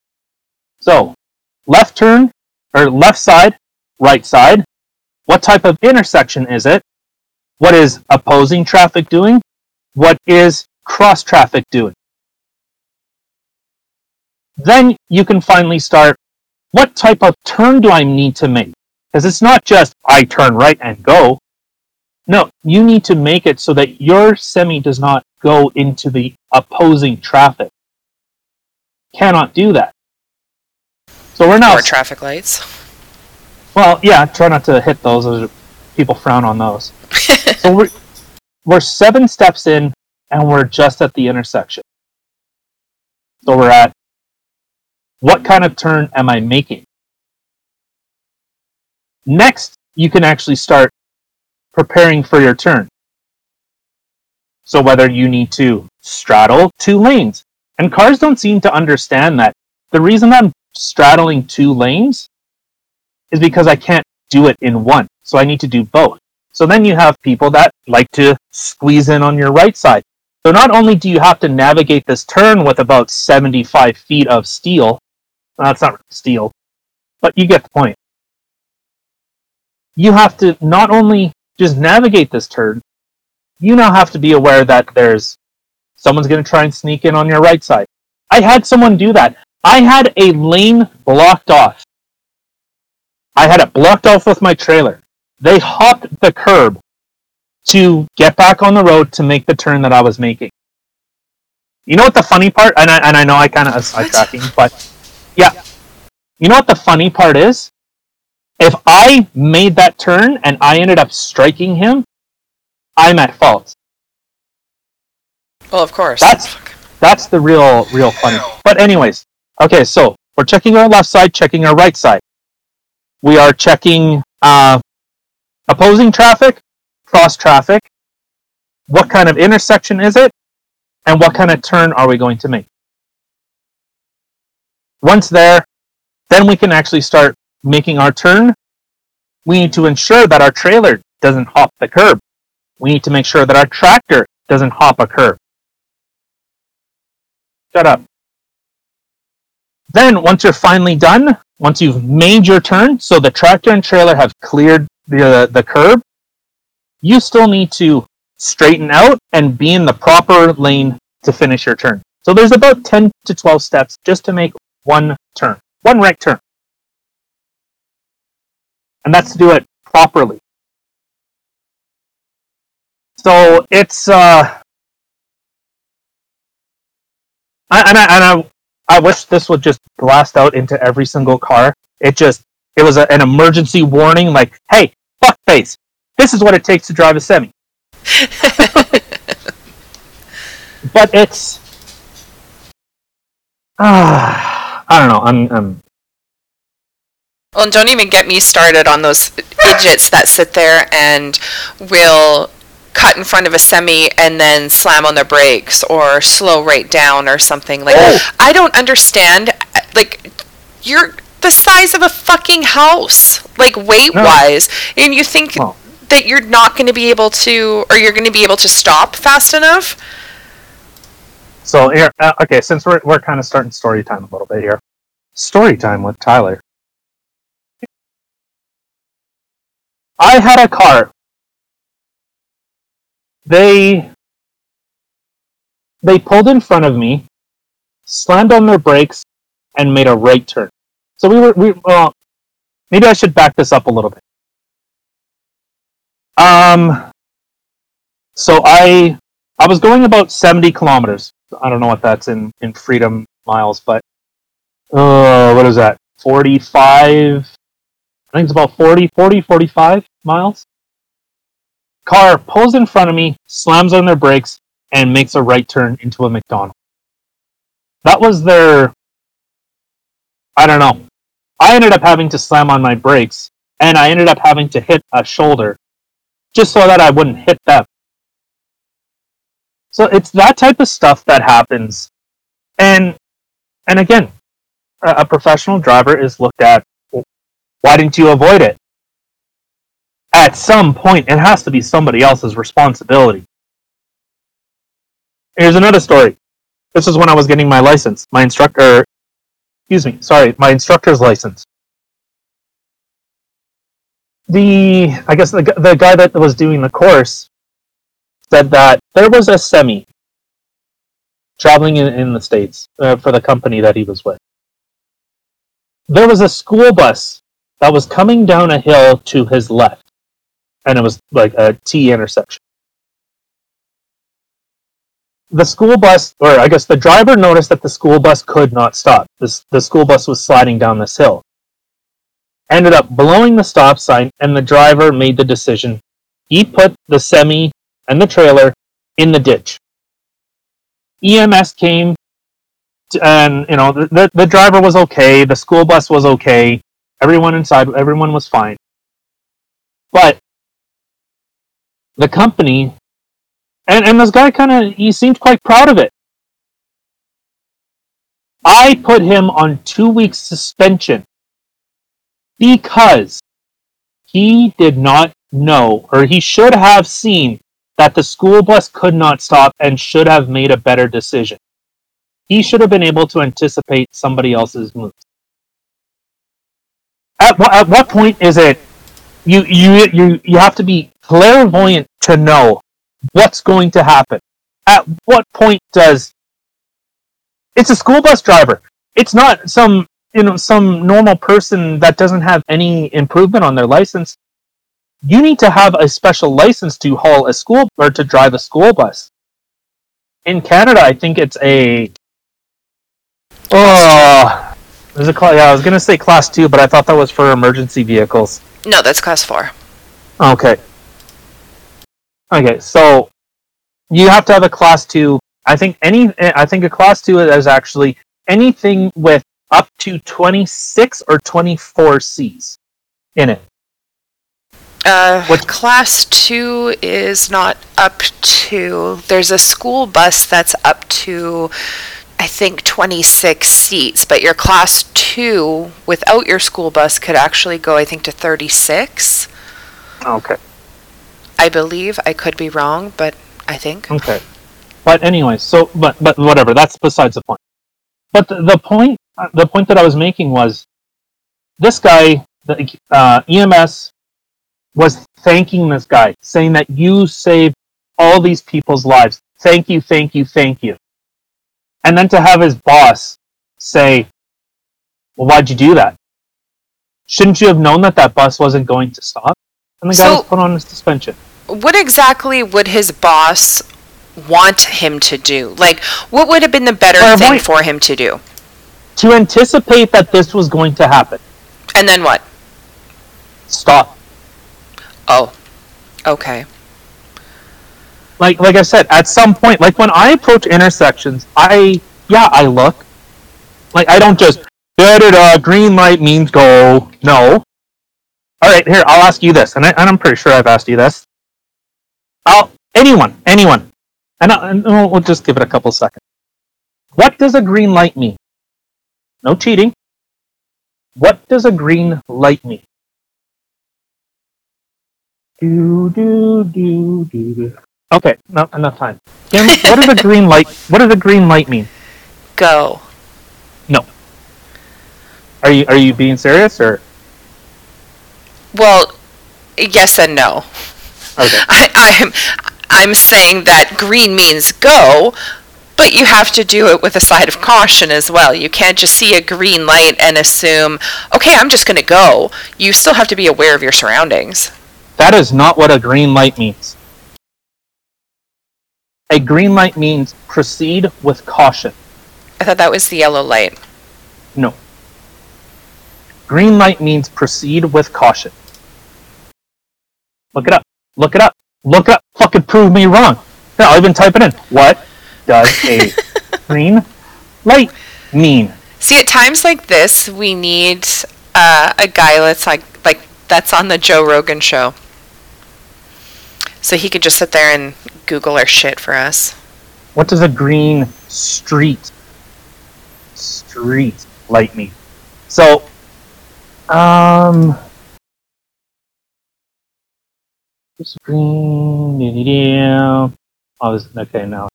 So, left turn, or left side, right side. What type of intersection is it? What is opposing traffic doing? What is cross traffic doing? Then you can finally start what type of turn do I need to make? Because it's not just I turn right and go. No, you need to make it so that your semi does not go into the opposing traffic. Cannot do that. So we're now Or traffic lights. well, yeah, try not to hit those. those people frown on those. so we're we're seven steps in, and we're just at the intersection. So we're at what kind of turn am I making? Next, you can actually start preparing for your turn. So whether you need to straddle two lanes, and cars don't seem to understand that the reason I'm straddling two lanes is because I can't do it in one. So I need to do both. So then you have people that like to squeeze in on your right side. So not only do you have to navigate this turn with about 75 feet of steel, that's not steel, but you get the point. You have to not only just navigate this turn, you now have to be aware that there's someone's going to try and sneak in on your right side. I had someone do that. I had a lane blocked off. I had it blocked off with my trailer. They hopped the curb to get back on the road to make the turn that I was making. You know what the funny part, and I, and I know I kind of sidetracking, but yeah. You know what the funny part is? If I made that turn and I ended up striking him, I'm at fault. Well, of course. That's that's the real real funny. But anyways, okay, so we're checking our left side, checking our right side. We are checking uh, opposing traffic, cross traffic. What kind of intersection is it? and what kind of turn are we going to make. Once there, then we can actually start making our turn. We need to ensure that our trailer doesn't hop the curb. We need to make sure that our tractor doesn't hop a curb. Shut up. Then, once you're finally done, once you've made your turn, so the tractor and trailer have cleared the, the curb, you still need to straighten out and be in the proper lane to finish your turn. So there's about 10 to 12 steps just to make one turn, one right turn. And that's to do it properly. So it's uh I, and I and I wish this would just blast out into every single car. It just it was a, an emergency warning, like, hey, fuck face. This is what it takes to drive a semi. but it's ah, I don't know. I'm, I'm well, don't even get me started on those idiots that sit there and will cut in front of a semi and then slam on their brakes or slow right down or something like Oh. I don't understand like you're the size of a fucking house like weight wise and you think Well. that you're not going to be able to or you're going to be able to stop fast enough so here. Uh, okay, since we're we're kind of starting story time a little bit here. Story time with Tyler. I had a car. They they pulled in front of me, slammed on their brakes, and made a right turn. So we were we well, maybe I should back this up a little bit. Um, so I I was going about seventy kilometers. I don't know what that's in in freedom miles, but uh, what is that? Forty five. I think it's about 40, 40, 45 miles. Car pulls in front of me, slams on their brakes, and makes a right turn into a McDonald's. That was their. I don't know. I ended up having to slam on my brakes, and I ended up having to hit a shoulder just so that I wouldn't hit them. So it's that type of stuff that happens. And and again, a, a professional driver is looked at why didn't you avoid it? At some point, it has to be somebody else's responsibility. Here's another story. This is when I was getting my license. My instructor, excuse me, sorry, my instructor's license. The, I guess the, the guy that was doing the course said that there was a semi traveling in, in the States uh, for the company that he was with. There was a school bus that was coming down a hill to his left, and it was like a T intersection. The school bus, or I guess the driver noticed that the school bus could not stop. The school bus was sliding down this hill. Ended up blowing the stop sign, and the driver made the decision. He put the semi and the trailer in the ditch. EMS came, and you know the, the, the driver was okay. The school bus was okay. Everyone inside, everyone was fine. But the company, and, and this guy kind of, he seemed quite proud of it. I put him on two weeks suspension because he did not know, or he should have seen, that the school bus could not stop and should have made a better decision. He should have been able to anticipate somebody else's moves at what, at what point is it you you you you have to be clairvoyant to know what's going to happen at what point does it's a school bus driver it's not some you know some normal person that doesn't have any improvement on their license you need to have a special license to haul a school or to drive a school bus in canada i think it's a oh is it class. yeah, I was gonna say class two, but I thought that was for emergency vehicles. no that's class 4 Okay. Okay, so you have to have a class two. I think any. I think a class two is actually anything with up to twenty six or twenty four C's in it. Uh, What- class two is not up to. There's a school bus that's up to, I think, 26 seats, but your class two without your school bus could actually go, I think, to 36. Okay. I believe. I could be wrong, but I think. Okay. But anyway, so but but whatever. That's besides the point. But the, the point uh, the point that I was making was this guy, the uh, EMS, was thanking this guy, saying that you saved all these people's lives. Thank you, thank you, thank you. And then to have his boss say, "Well, why'd you do that? Shouldn't you have known that that bus wasn't going to stop?" And the guy So- was put on a suspension. What exactly would his boss want him to do? Like, what would have been the better thing wait. for him to do? To anticipate that this was going to happen, And then what? stop. Oh, okay. like like I said, at some point, like when I approach intersections, I yeah, I look. Like I don't just da da da green light means go. No. All right, here I'll ask you this, and, I, and I'm pretty sure I've asked you this. I'll anyone anyone, and, I, and we'll we'll just give it a couple seconds. What does a green light mean? No cheating. What does a green light mean? Do do do do do. Okay, no, enough time. Kim, what does a green light? What does a green light mean? Go. No. Are you are you being serious or? Well, yes and no. Okay. I, I'm I'm saying that green means go, but you have to do it with a side of caution as well. You can't just see a green light and assume, okay, I'm just going to go. You still have to be aware of your surroundings. That is not what a green light means. A green light means proceed with caution. I thought that was the yellow light. No. Green light means proceed with caution. Look it up. Look it up. Look it up. Fucking prove me wrong. Here, I'll even type it in. What does a green light mean? See, at times like this, we need uh, a guy that's like like that's on the Joe Rogan show, so he could just sit there and Google our shit for us. What does a green street street light mean? So, um, green. yeah. Oh, this, okay, now.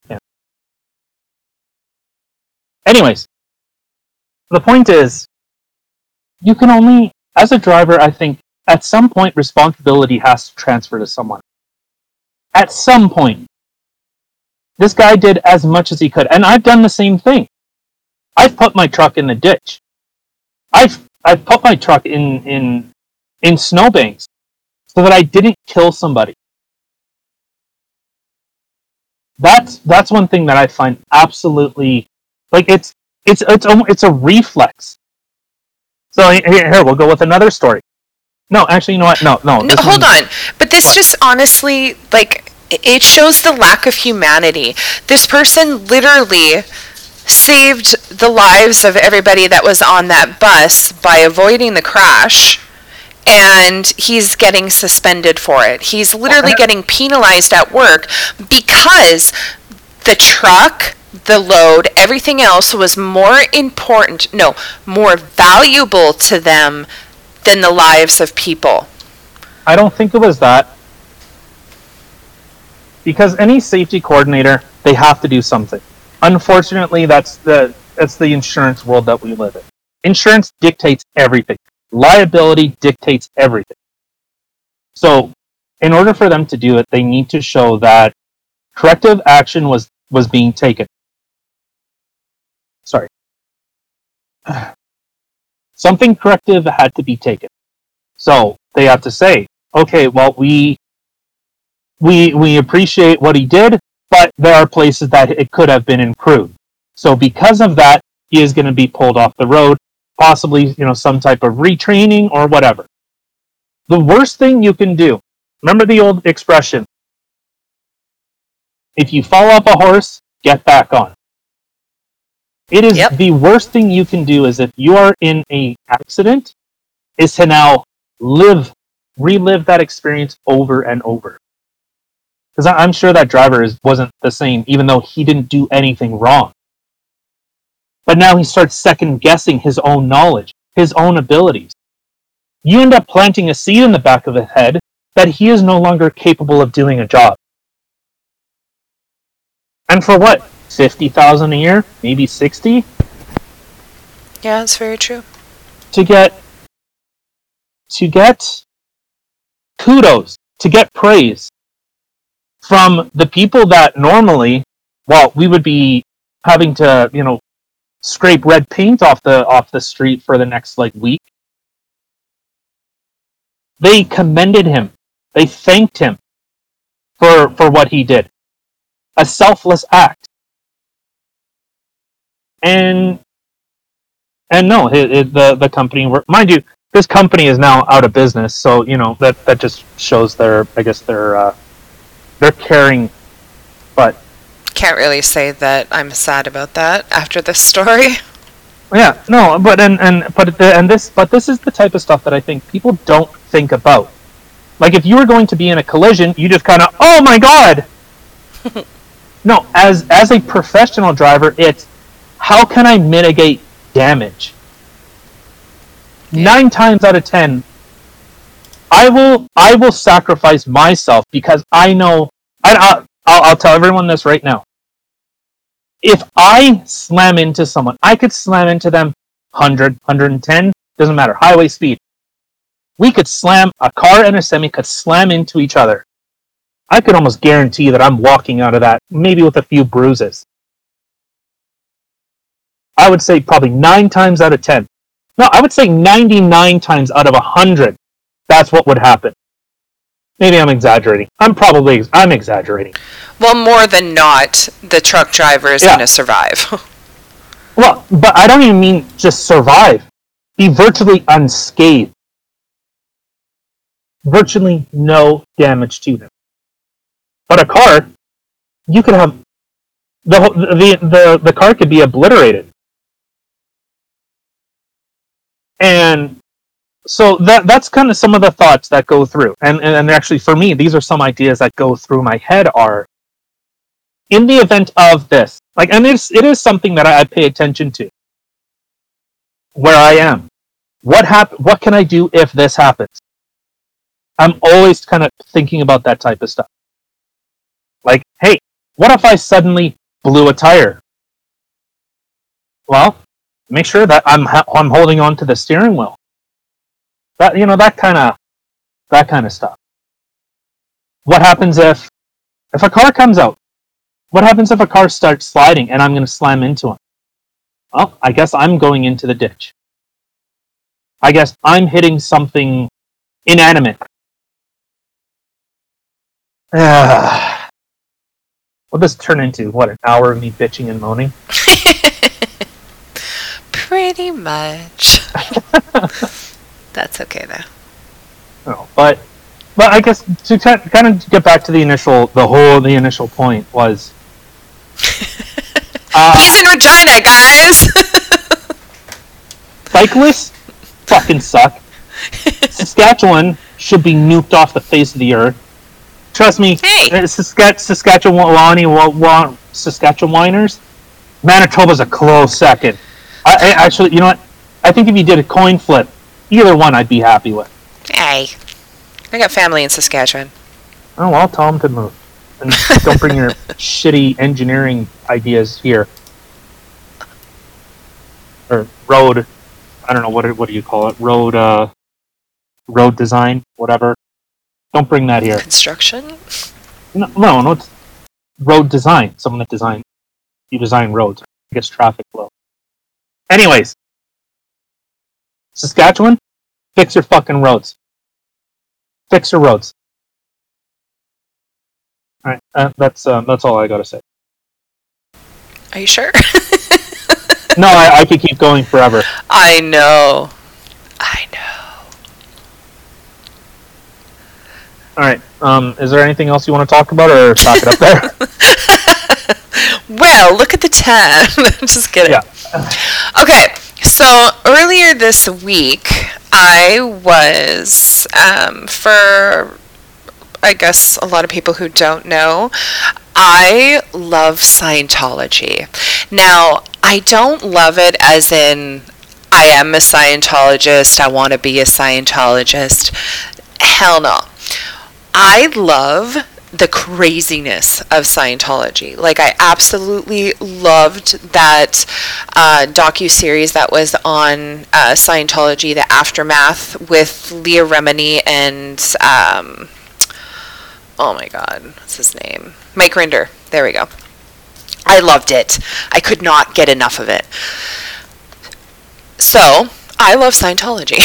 Anyways, the point is, you can only, as a driver, I think, at some point, responsibility has to transfer to someone. At some point this guy did as much as he could and i've done the same thing i've put my truck in the ditch i've i've put my truck in in in snowbanks so that i didn't kill somebody that's that's one thing that i find absolutely like it's it's it's a, it's a reflex so here, here we'll go with another story no actually you know what no no, No, hold one- on. But this just honestly, like, it shows the lack of humanity. This person literally saved the lives of everybody that was on that bus by avoiding the crash. And he's getting suspended for it. He's literally getting penalized at work because the truck, the load, everything else was more important, no, more valuable to them than the lives of people. I don't think it was that. Because any safety coordinator, they have to do something. Unfortunately, that's the that's the insurance world that we live in. Insurance dictates everything. Liability dictates everything. So, in order for them to do it, they need to show that corrective action was was being taken. Sorry. Something corrective had to be taken. So, they have to say, okay, well, we we we appreciate what he did, but there are places that it could have been improved. So because of that, he is going to be pulled off the road, possibly you know some type of retraining or whatever. The worst thing you can do, remember the old expression: if you fall off a horse, get back on. It is Yep. the worst thing you can do is if you are in a accident, is to now live relive that experience over and over. Because I'm sure that driver is, wasn't the same, even though he didn't do anything wrong. But now he starts second guessing his own knowledge, his own abilities. You end up planting a seed in the back of his head that he is no longer capable of doing a job. And for what? 50,000 a year? Maybe 60? Yeah, that's very true. To get to get kudos, to get praise from the people that normally, well, we would be having to, you know, scrape red paint off the off the street for the next like week. They commended him. They thanked him for for what he did. A selfless act. And and no, it, it, the the company, mind you, this company is now out of business. So you know that that just shows their, I guess their uh, they're caring, but can't really say that I'm sad about that after this story. Yeah, no, but and and but the, and this but this is the type of stuff that I think people don't think about. Like if you were going to be in a collision, you just kind of, oh my god. no, as as a professional driver, it's how can I mitigate damage? Yeah. Nine times out of ten, I will I will sacrifice myself because I know. I, I'll, I'll tell everyone this right now if I slam into someone, I could slam into them 100, 110, doesn't matter, highway speed. We could slam, a car and a semi could slam into each other. I could almost guarantee that I'm walking out of that, maybe with a few bruises. I would say probably 9 times out of 10. No, I would say 99 times out of 100, that's what would happen. Maybe I'm exaggerating. I'm probably I'm exaggerating. Well, more than not, the truck driver is yeah. going to survive. well, but I don't even mean just survive. Be virtually unscathed. Virtually no damage to them. But a car, you could have the the the, the car could be obliterated. And so that that's kind of some of the thoughts that go through. And, and and actually for me these are some ideas that go through my head are in the event of this like and it's it is something that i, I pay attention to. Where i am. What hap- what can i do if this happens? I'm always kind of thinking about that type of stuff. Like hey what if i suddenly blew a tire? Well make sure that i'm ha- i'm holding on to the steering wheel that you know that kind of that kind of stuff. What happens if if a car comes out? What happens if a car starts sliding and I'm going to slam into him? Well, I guess I'm going into the ditch. I guess I'm hitting something inanimate. Will this turn into what an hour of me bitching and moaning? Pretty much. That's okay though. No, but but I guess to kind of get back to the initial, the whole, the initial point was. uh, Peace in Regina, guys. cyclists fucking suck. Saskatchewan should be nuked off the face of the earth. Trust me, hey. Uh, Saskatchewan, Saskatchewan, Saskatchewaners, Manitoba's a close second. I, I, actually, you know what? I think if you did a coin flip, Either one I'd be happy with. Hey, I got family in Saskatchewan. Oh, well, tell them to move. And don't bring your shitty engineering ideas here. Or road, I don't know, what, what do you call it? Road, uh, road design, whatever. Don't bring that here. Construction? No, no, no it's road design. Someone that design, you design roads. I guess traffic flow. Anyways, Saskatchewan, fix your fucking roads. Fix your roads. All right, uh, that's uh, that's all I gotta say. Are you sure? no, I, I could keep going forever. I know. I know. All right. Um, is there anything else you want to talk about, or talk it up there? well, look at the time. I'm just kidding. Yeah. Okay. So earlier this week, I was um, for I guess a lot of people who don't know, I love Scientology. Now, I don't love it as in I am a Scientologist, I want to be a Scientologist. Hell no. I love the craziness of Scientology. Like I absolutely loved that uh, docu series that was on uh, Scientology, the aftermath with Leah Remini and um, oh my god, what's his name? Mike Rinder. There we go. I loved it. I could not get enough of it. So, I love Scientology.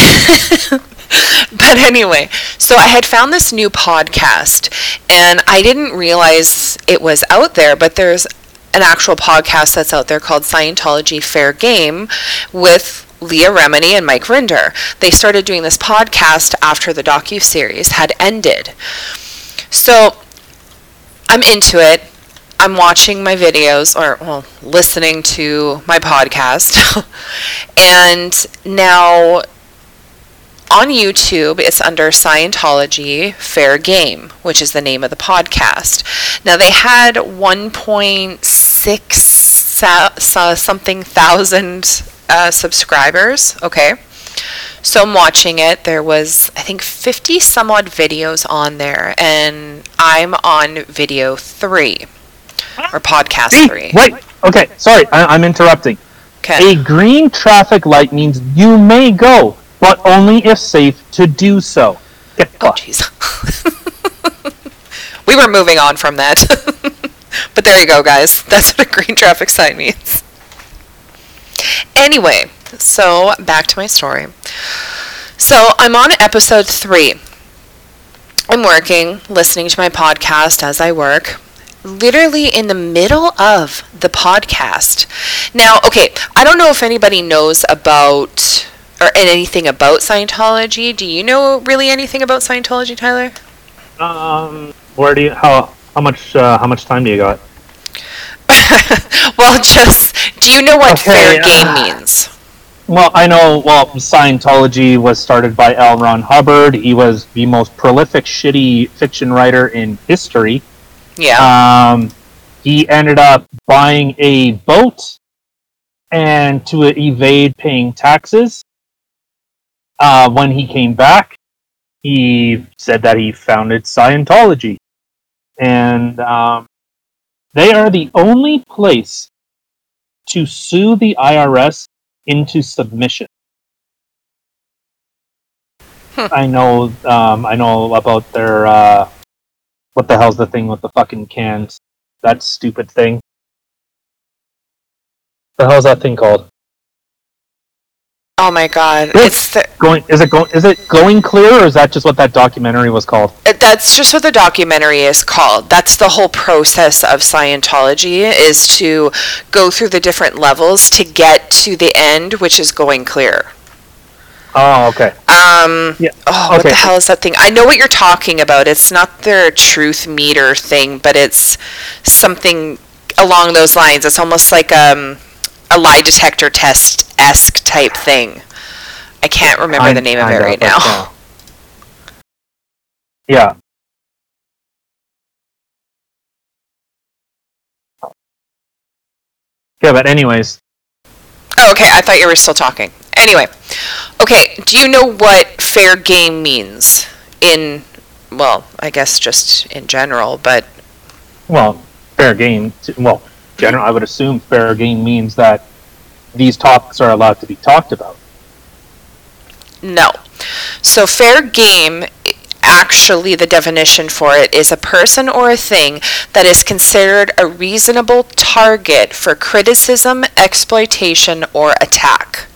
but anyway, so I had found this new podcast and I didn't realize it was out there, but there's an actual podcast that's out there called Scientology Fair Game with Leah Remini and Mike Rinder. They started doing this podcast after the docu series had ended. So I'm into it. I'm watching my videos or well, listening to my podcast. and now on YouTube, it's under Scientology Fair Game, which is the name of the podcast. Now they had 1.6 something thousand uh, subscribers. Okay. So I'm watching it. There was, I think, 50 some odd videos on there, and I'm on video three or podcast See? three. Wait, okay, sorry, I, am interrupting. Okay. A green traffic light means you may go, but only if safe to do so. Get Oh, fucked. jeez. we were moving on from that. but there you go, guys. That's what a green traffic sign means. Anyway, so back to my story. So I'm on episode three. I'm working, listening to my podcast as I work. Literally in the middle of the podcast. Now, okay, I don't know if anybody knows about or anything about Scientology. Do you know really anything about Scientology, Tyler? Um, where do you how how much uh, how much time do you got? well, just do you know what Okay, fair uh, game means? Well, I know. Well, Scientology was started by L. Ron Hubbard. He was the most prolific shitty fiction writer in history. Yeah. Um, he ended up buying a boat and to evade paying taxes. Uh, when he came back, he said that he founded Scientology, and um, they are the only place to sue the IRS into submission. I know. Um, I know about their. Uh, what the hell's the thing with the fucking cans? That stupid thing. The hell's that thing called? Oh my God! It's the, Going? Is it going? Is it going clear, or is that just what that documentary was called? that's just what the documentary is called. That's the whole process of Scientology is to go through the different levels to get to the end, which is going clear. Oh, okay. Um, Yeah, Oh, what the hell is that thing? I know what you're talking about. It's not their truth meter thing, but it's something along those lines. It's almost like um, a lie detector test esque type thing. I can't remember the name of it right now. uh, yeah. Yeah, but anyways, Oh, okay. I thought you were still talking. Anyway, okay. Do you know what fair game means in, well, I guess just in general, but well, fair game. Well, general, I would assume fair game means that these topics are allowed to be talked about. No. So fair game actually the definition for it is a person or a thing that is considered a reasonable target for criticism, exploitation or attack.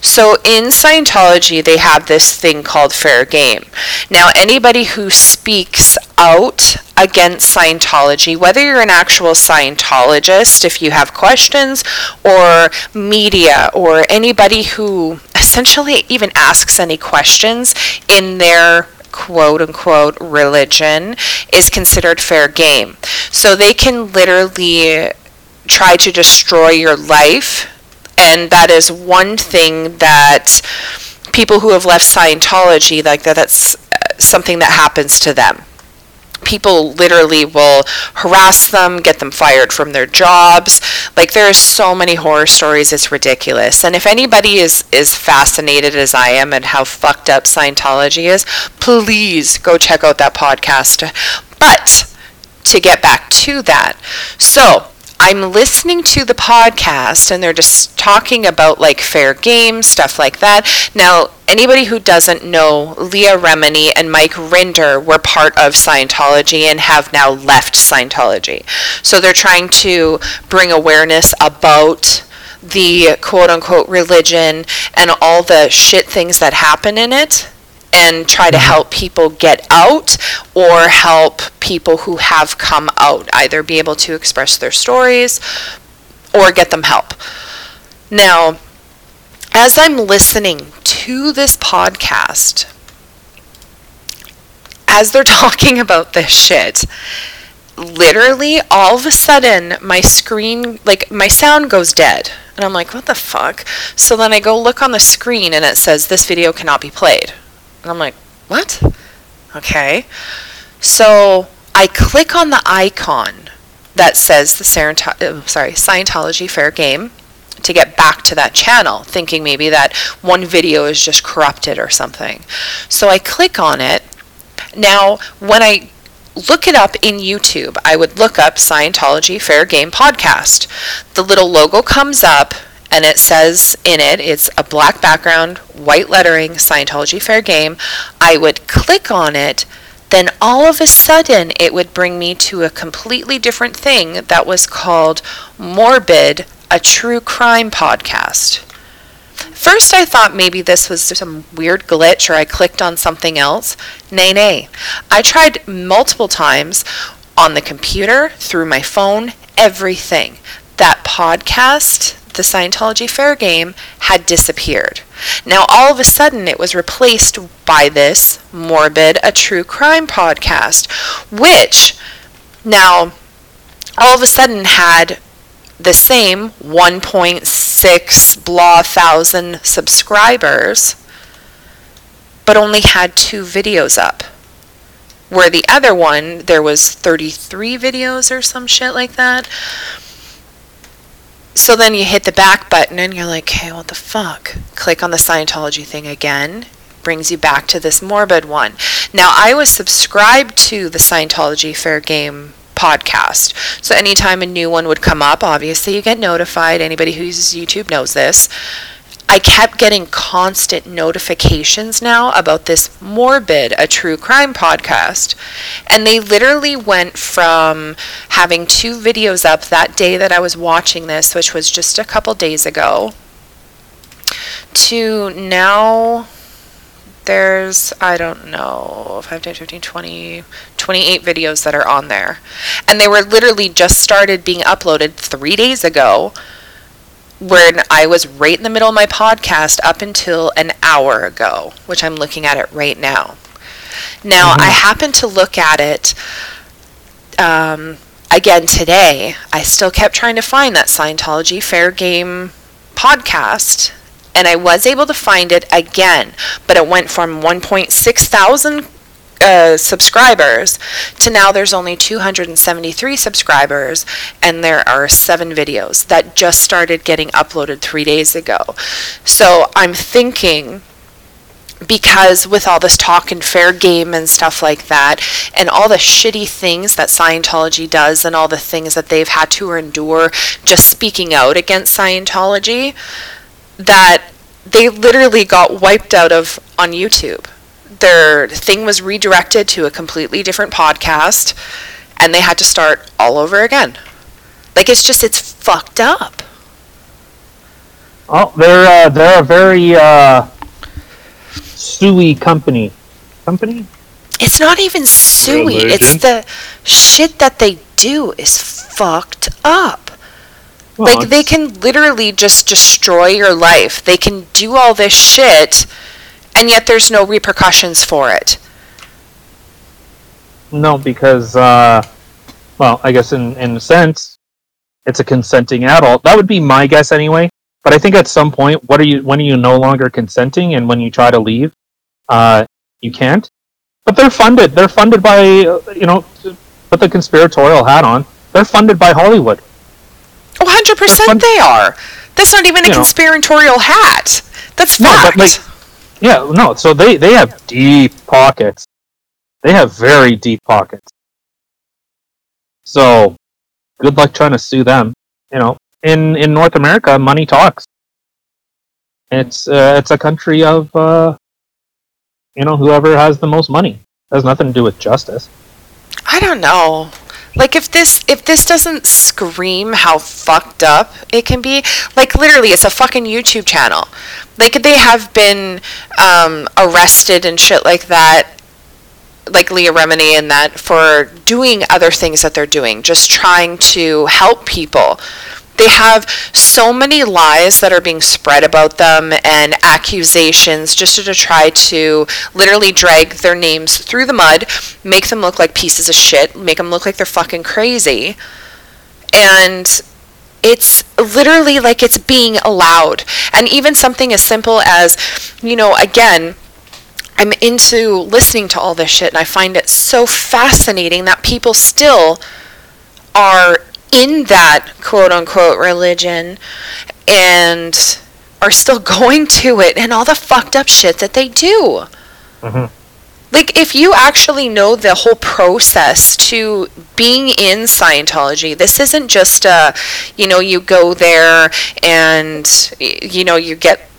So in Scientology, they have this thing called fair game. Now, anybody who speaks out against Scientology, whether you're an actual Scientologist, if you have questions, or media, or anybody who essentially even asks any questions in their quote unquote religion, is considered fair game. So they can literally try to destroy your life And that is one thing that people who have left Scientology, like that, that's uh, something that happens to them people literally will harass them, get them fired from their jobs. Like there are so many horror stories, it's ridiculous. And if anybody is is fascinated as I am and how fucked up Scientology is, please go check out that podcast. But to get back to that, so I'm listening to the podcast and they're just talking about like fair game, stuff like that. Now, anybody who doesn't know, Leah Remini and Mike Rinder were part of Scientology and have now left Scientology. So they're trying to bring awareness about the quote unquote religion and all the shit things that happen in it and try to mm-hmm. help people get out or help people who have come out either be able to express their stories or get them help. Now, as I'm listening to this podcast, as they're talking about this shit, literally all of a sudden my screen, like my sound goes dead. And I'm like, what the fuck? So then I go look on the screen and it says, this video cannot be played. And I'm like, what? Okay. So I click on the icon that says the Sarento- uh, sorry, Scientology Fair Game to get back to that channel, thinking maybe that one video is just corrupted or something. So I click on it. Now, when I look it up in YouTube, I would look up Scientology Fair Game Podcast. The little logo comes up and it says in it, it's a black background, white lettering, Scientology Fair Game. I would click on it, then all of a sudden it would bring me to a completely different thing that was called Morbid, a true crime podcast. First, I thought maybe this was some weird glitch or I clicked on something else. Nay, nay. I tried multiple times on the computer, through my phone, everything. That podcast, the Scientology Fair Game had disappeared. Now, all of a sudden, it was replaced by this Morbid, a true crime podcast, which now all of a sudden had the same 1.6 blah thousand subscribers, but only had two videos up. Where the other one, there was 33 videos or some shit like that. So then you hit the back button and you're like, hey, what the fuck? Click on the Scientology thing again. Brings you back to this morbid one. Now, I was subscribed to the Scientology Fair Game podcast. So anytime a new one would come up, obviously you get notified. Anybody who uses YouTube knows this. I kept getting constant notifications now about this Morbid, a true crime podcast. And they literally went from having two videos up that day that I was watching this, which was just a couple days ago, to now there's, I don't know, 5, 10, 15, 20, 28 videos that are on there. And they were literally just started being uploaded three days ago when I was right in the middle of my podcast up until an hour ago, which I'm looking at it right now. Now, mm-hmm. I happened to look at it um, again today. I still kept trying to find that Scientology Fair Game podcast, and I was able to find it again, but it went from 1.6 thousand uh, subscribers to now there's only 273 subscribers and there are seven videos that just started getting uploaded three days ago. So I'm thinking because with all this talk and fair game and stuff like that, and all the shitty things that Scientology does, and all the things that they've had to endure just speaking out against Scientology, that they literally got wiped out of on YouTube their thing was redirected to a completely different podcast and they had to start all over again. Like it's just it's fucked up. Oh, they're uh, they're a very uh, suey company. Company? It's not even suey. Religion. It's the shit that they do is fucked up. Well, like they can literally just destroy your life. They can do all this shit and yet there's no repercussions for it. No, because, uh, well, I guess in, in a sense, it's a consenting adult. That would be my guess anyway. But I think at some point, what are you when are you no longer consenting, and when you try to leave, uh, you can't. But they're funded. They're funded by uh, you know, put the conspiratorial hat on. They're funded by Hollywood. Oh, 100% they are. That's not even a You know. conspiratorial hat. That's No, but like, yeah, no. So they they have deep pockets. They have very deep pockets. So, good luck trying to sue them. You know, in in North America, money talks. It's uh, it's a country of uh, you know whoever has the most money. It has nothing to do with justice. I don't know. Like if this if this doesn't scream how fucked up it can be, like literally it's a fucking YouTube channel. Like they have been um, arrested and shit like that, like Leah Remini and that for doing other things that they're doing, just trying to help people. They have so many lies that are being spread about them and accusations just to try to literally drag their names through the mud, make them look like pieces of shit, make them look like they're fucking crazy. And it's literally like it's being allowed. And even something as simple as, you know, again, I'm into listening to all this shit and I find it so fascinating that people still are in that quote unquote religion and are still going to it and all the fucked up shit that they do. Mhm. Like, if you actually know the whole process to being in Scientology, this isn't just a, you know, you go there and, you know, you get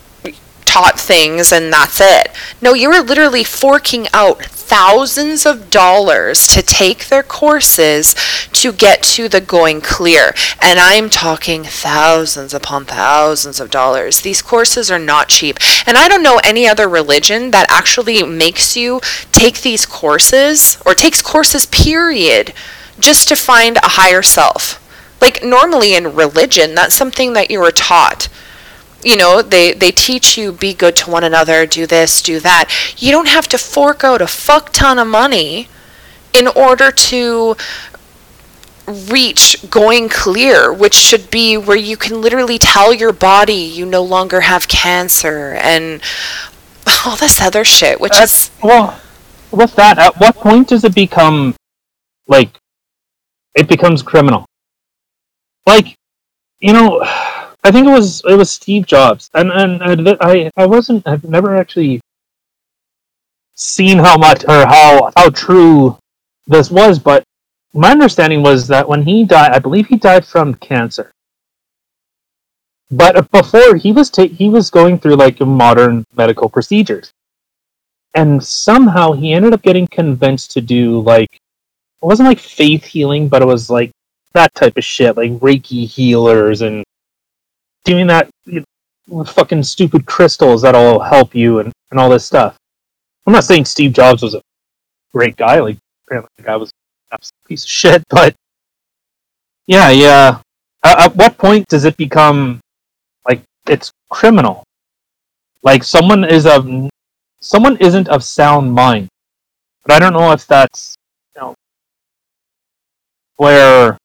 taught things and that's it. No, you were literally forking out thousands of dollars to take their courses to get to the going clear. And I'm talking thousands upon thousands of dollars. These courses are not cheap. And I don't know any other religion that actually makes you take these courses or takes courses, period, just to find a higher self. Like normally in religion, that's something that you were taught you know they they teach you be good to one another do this do that you don't have to fork out a fuck ton of money in order to reach going clear which should be where you can literally tell your body you no longer have cancer and all this other shit which is Well, with that, at what point does it become like it becomes criminal? Like, you know, I think it was it was Steve Jobs, and and, and I I wasn't I've never actually seen how much or how how true this was, but my understanding was that when he died, I believe he died from cancer. But before he was ta- he was going through like modern medical procedures and somehow he ended up getting convinced to do like it wasn't like faith healing, but it was like that type of shit, like Reiki healers and doing that fucking stupid crystals that'll help you and, and all this stuff. I'm not saying Steve Jobs was a great guy, like apparently the guy was an piece of shit, but yeah, yeah. At, at what point does it become like it's criminal? Like someone is of someone isn't of sound mind. But I don't know if that's you know where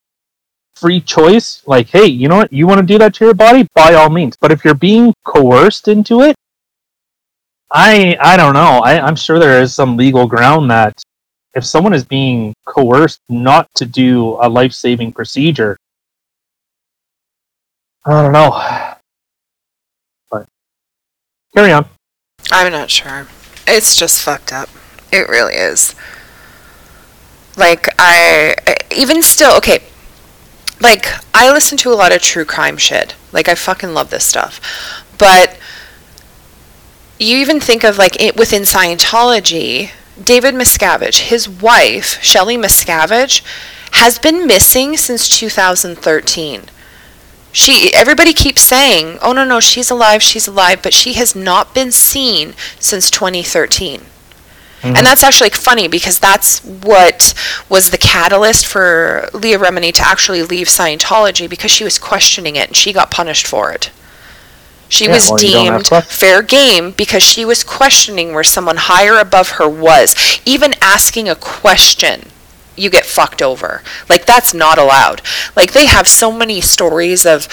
free choice, like, hey, you know what, you want to do that to your body, by all means. But if you're being coerced into it, I I don't know. I, I'm sure there is some legal ground that if someone is being coerced not to do a life saving procedure, I don't know. But carry on. I'm not sure. It's just fucked up. It really is. Like I even still okay. Like I listen to a lot of true crime shit. Like I fucking love this stuff. But you even think of like it within Scientology, David Miscavige, his wife, Shelly Miscavige, has been missing since 2013 she everybody keeps saying oh no no she's alive she's alive but she has not been seen since 2013 and mm-hmm. that's actually funny because that's what was the catalyst for Leah Remini to actually leave Scientology because she was questioning it and she got punished for it. She Yeah, was well, you don't have deemed fair game because she was questioning where someone higher above her was, even asking a question you get fucked over. Like that's not allowed. Like they have so many stories of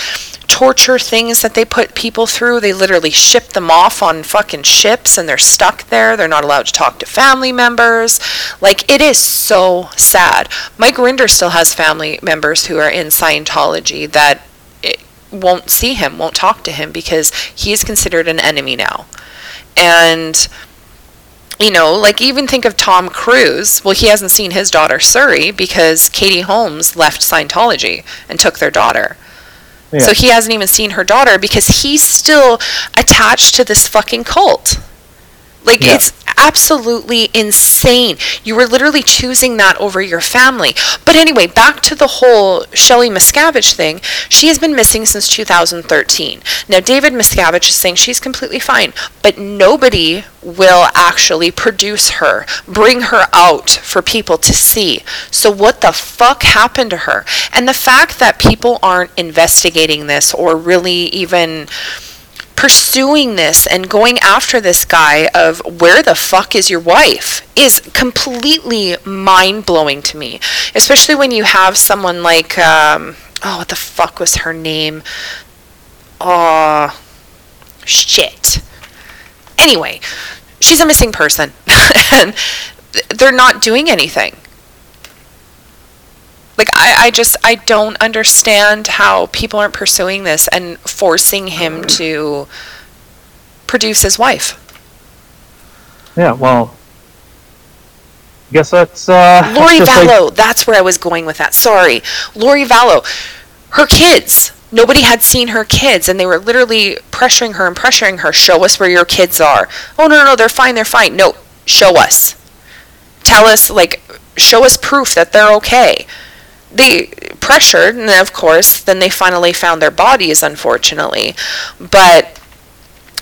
torture things that they put people through. They literally ship them off on fucking ships and they're stuck there. They're not allowed to talk to family members. Like it is so sad. Mike Rinder still has family members who are in Scientology that won't see him, won't talk to him because he is considered an enemy now. And you know, like even think of Tom Cruise. Well, he hasn't seen his daughter Suri because Katie Holmes left Scientology and took their daughter. Yeah. So he hasn't even seen her daughter because he's still attached to this fucking cult. Like yeah. it's absolutely insane. You were literally choosing that over your family. But anyway, back to the whole Shelly Miscavige thing. She has been missing since 2013. Now David Miscavige is saying she's completely fine, but nobody will actually produce her, bring her out for people to see. So what the fuck happened to her? And the fact that people aren't investigating this or really even pursuing this and going after this guy of where the fuck is your wife is completely mind blowing to me. Especially when you have someone like, um, oh, what the fuck was her name? Oh, shit. Anyway, she's a missing person and they're not doing anything like I, I just I don't understand how people aren't pursuing this and forcing him to produce his wife. Yeah, well, I guess that's uh Lori Vallow. Like... That's where I was going with that. Sorry, Lori Vallow. Her kids. Nobody had seen her kids, and they were literally pressuring her and pressuring her. Show us where your kids are. Oh no, no, no, they're fine, they're fine. No, show us. Tell us, like, show us proof that they're okay they pressured, and of course, then they finally found their bodies, unfortunately. But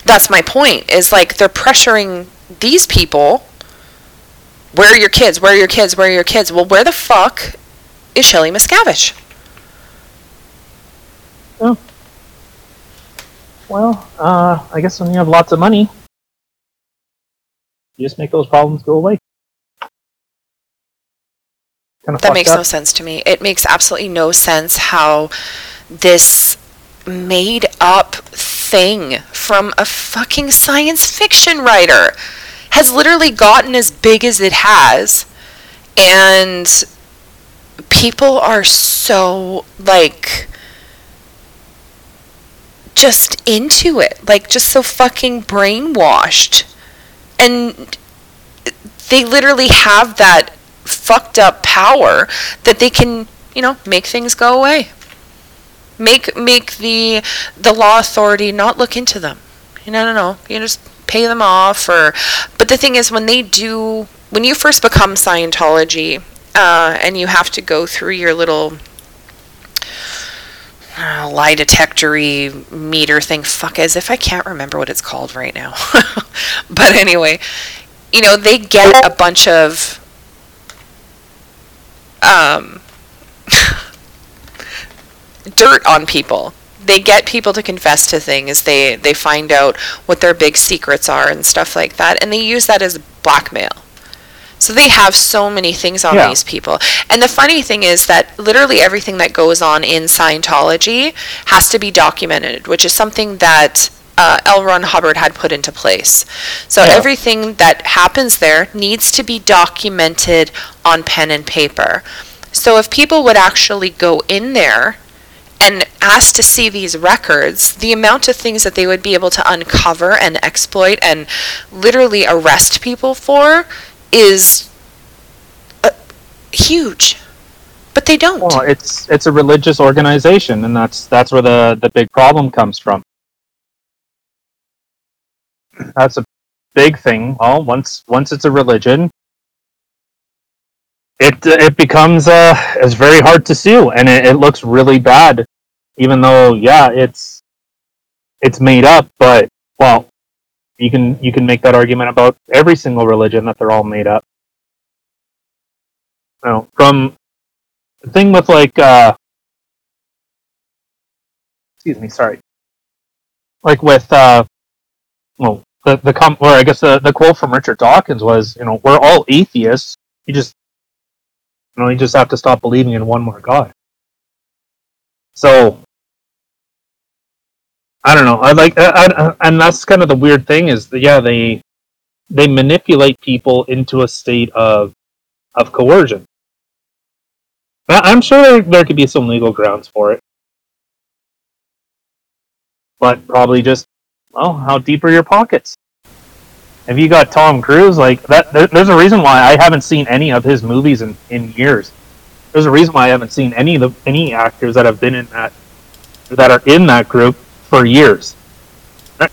that's my point, is like they're pressuring these people. Where are your kids? Where are your kids? Where are your kids? Well, where the fuck is Shelly Miscavige? Oh. Well, uh, I guess when you have lots of money, you just make those problems go away kind of that makes no sense to me. It makes absolutely no sense how this made up thing from a fucking science fiction writer has literally gotten as big as it has and people are so like just into it like just so fucking brainwashed and they literally have that fucked up power that they can, you know, make things go away. Make make the the law authority not look into them. You know, no, no, you just pay them off. Or, but the thing is, when they do, when you first become Scientology, uh, and you have to go through your little uh, lie detectory meter thing. Fuck, as if I can't remember what it's called right now. but anyway, you know, they get a bunch of um, dirt on people. They get people to confess to things. They they find out what their big secrets are and stuff like that, and they use that as blackmail. So they have so many things on yeah. these people. And the funny thing is that literally everything that goes on in Scientology has to be documented, which is something that uh, L. Ron Hubbard had put into place. So yeah. everything that happens there needs to be documented on pen and paper. So if people would actually go in there and ask to see these records, the amount of things that they would be able to uncover and exploit and literally arrest people for is uh, huge. But they don't. Well, it's it's a religious organization, and that's that's where the the big problem comes from that's a big thing. Well, once once it's a religion, it it becomes uh it's very hard to sue, and it, it looks really bad. Even though, yeah, it's it's made up, but well, you can you can make that argument about every single religion that they're all made up. Now, from the thing with like uh excuse me, sorry. Like with uh well, the the com or I guess the, the quote from Richard Dawkins was, you know, we're all atheists. You just You know, you just have to stop believing in one more God. So I don't know. I like, I, I, and that's kind of the weird thing is, that, yeah, they they manipulate people into a state of of coercion. I'm sure there, there could be some legal grounds for it, but probably just, well, how deep are your pockets? If you got Tom Cruise, like that, there, there's a reason why I haven't seen any of his movies in, in years. There's a reason why I haven't seen any of the any actors that have been in that that are in that group for years.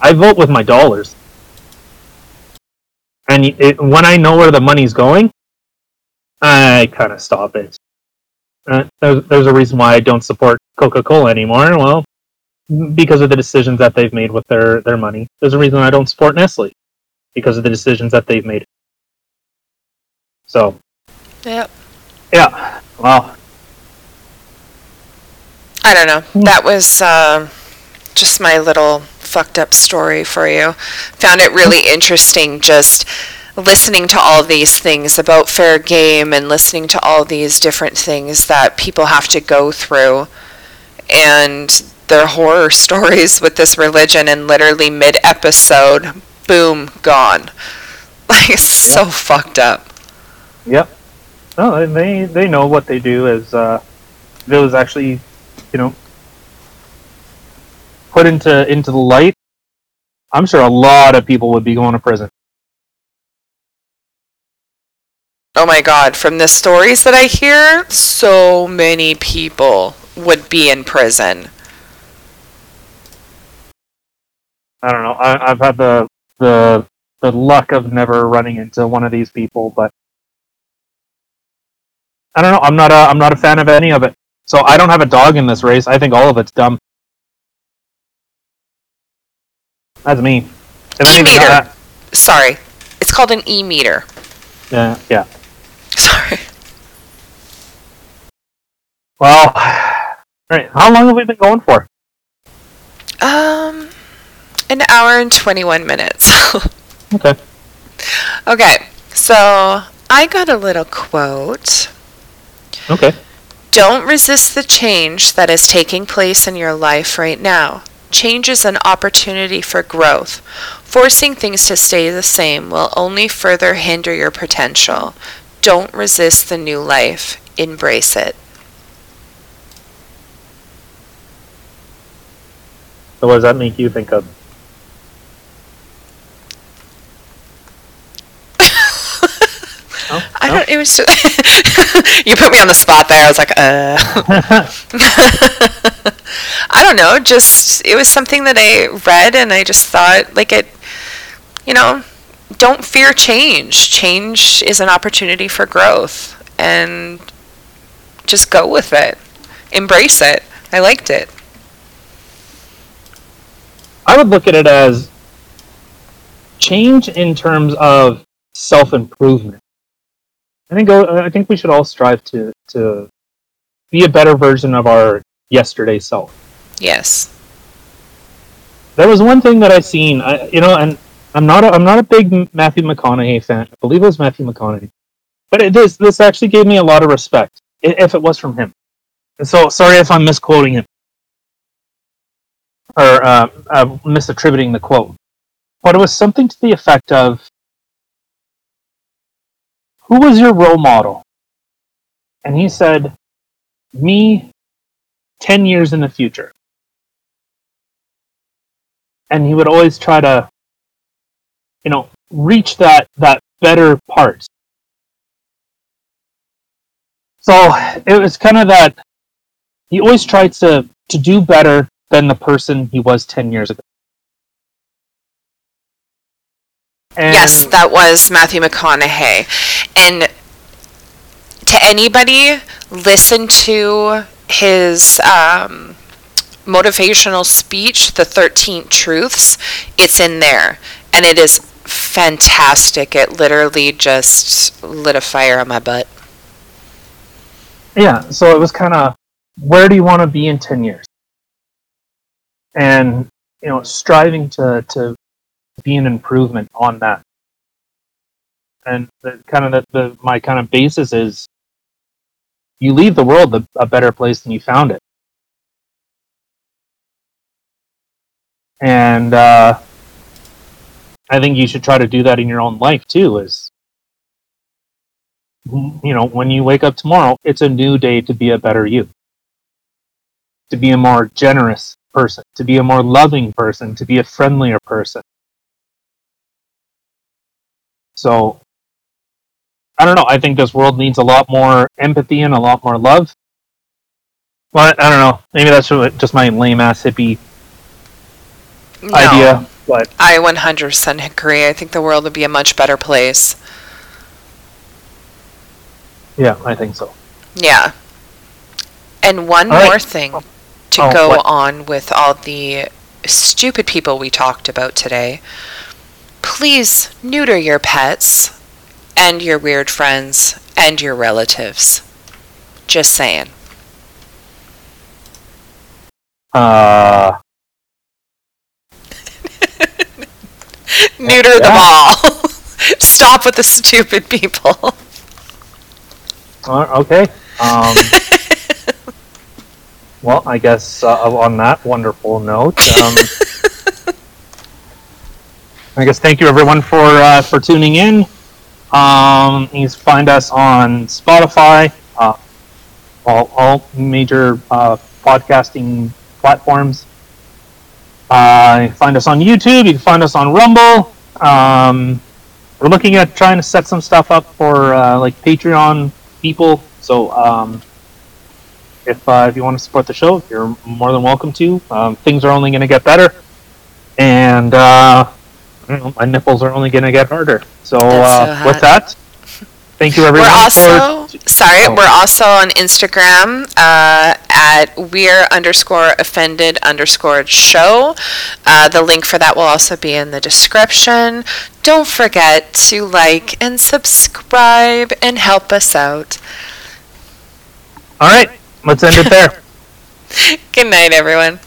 I vote with my dollars, and it, when I know where the money's going, I kind of stop it. Uh, there's, there's a reason why I don't support Coca Cola anymore. Well, because of the decisions that they've made with their, their money. There's a reason I don't support Nestle because of the decisions that they've made. So. Yep. Yeah. Well. I don't know. That was. Uh just my little fucked up story for you. Found it really interesting just listening to all these things about fair game and listening to all these different things that people have to go through and their horror stories with this religion and literally mid episode boom gone like yep. so fucked up yep no they they know what they do is uh it was actually you know put into into the light, I'm sure a lot of people would be going to prison. Oh my god, from the stories that I hear, so many people would be in prison. I don't know. I, have had the the the luck of never running into one of these people, but I don't know. I'm not a I'm not a fan of any of it. So I don't have a dog in this race. I think all of it's dumb. That's me. E meter. Sorry, it's called an e meter. Yeah. Yeah. Sorry. Well, all right. How long have we been going for? Um, an hour and twenty-one minutes. okay. Okay, so I got a little quote. Okay. Don't resist the change that is taking place in your life right now. Change is an opportunity for growth. Forcing things to stay the same will only further hinder your potential. Don't resist the new life, embrace it. So, what does that make you think of? Oh, I don't. It was. Just, you put me on the spot there. I was like, uh. I don't know. Just it was something that I read, and I just thought, like it. You know, don't fear change. Change is an opportunity for growth, and just go with it. Embrace it. I liked it. I would look at it as change in terms of self improvement. I think uh, I think we should all strive to to be a better version of our yesterday self. Yes. There was one thing that I seen, I, you know, and I'm not a, I'm not a big Matthew McConaughey fan. I believe it was Matthew McConaughey, but it is this actually gave me a lot of respect if it was from him. And so sorry if I'm misquoting him or uh, uh, misattributing the quote, but it was something to the effect of who was your role model? And he said, me 10 years in the future. And he would always try to, you know, reach that, that better part. So it was kind of that he always tried to, to do better than the person he was 10 years ago. And yes, that was Matthew McConaughey. And to anybody, listen to his um, motivational speech, The 13 Truths. It's in there. And it is fantastic. It literally just lit a fire on my butt. Yeah, so it was kind of where do you want to be in 10 years? And, you know, striving to, to be an improvement on that. And the kind of the, the my kind of basis is you leave the world a, a better place than you found it. And uh, I think you should try to do that in your own life too. Is you know, when you wake up tomorrow, it's a new day to be a better you, to be a more generous person, to be a more loving person, to be a friendlier person. So, I don't know. I think this world needs a lot more empathy and a lot more love. Well, I don't know. Maybe that's just my lame ass hippie no, idea. But I 100% agree. I think the world would be a much better place. Yeah, I think so. Yeah. And one all more right. thing to oh, go what? on with all the stupid people we talked about today. Please neuter your pets and your weird friends and your relatives. Just saying. Uh. neuter them all. Stop with the stupid people. Uh, okay. Um, well, I guess uh, on that wonderful note, um, I guess thank you everyone for uh, for tuning in. Um, you can find us on Spotify, uh, all, all major uh, podcasting platforms. Uh, you can find us on YouTube. You can find us on Rumble. Um, we're looking at trying to set some stuff up for uh, like Patreon people. So um, if uh, if you want to support the show, you're more than welcome to. Um, things are only going to get better, and uh, know, my nipples are only going to get harder. So, uh, so with that, Thank you, everyone. We're also for... sorry. Oh. We're also on Instagram uh, at we're underscore offended underscore show. Uh, the link for that will also be in the description. Don't forget to like and subscribe and help us out. All right, let's end it there. Good night, everyone.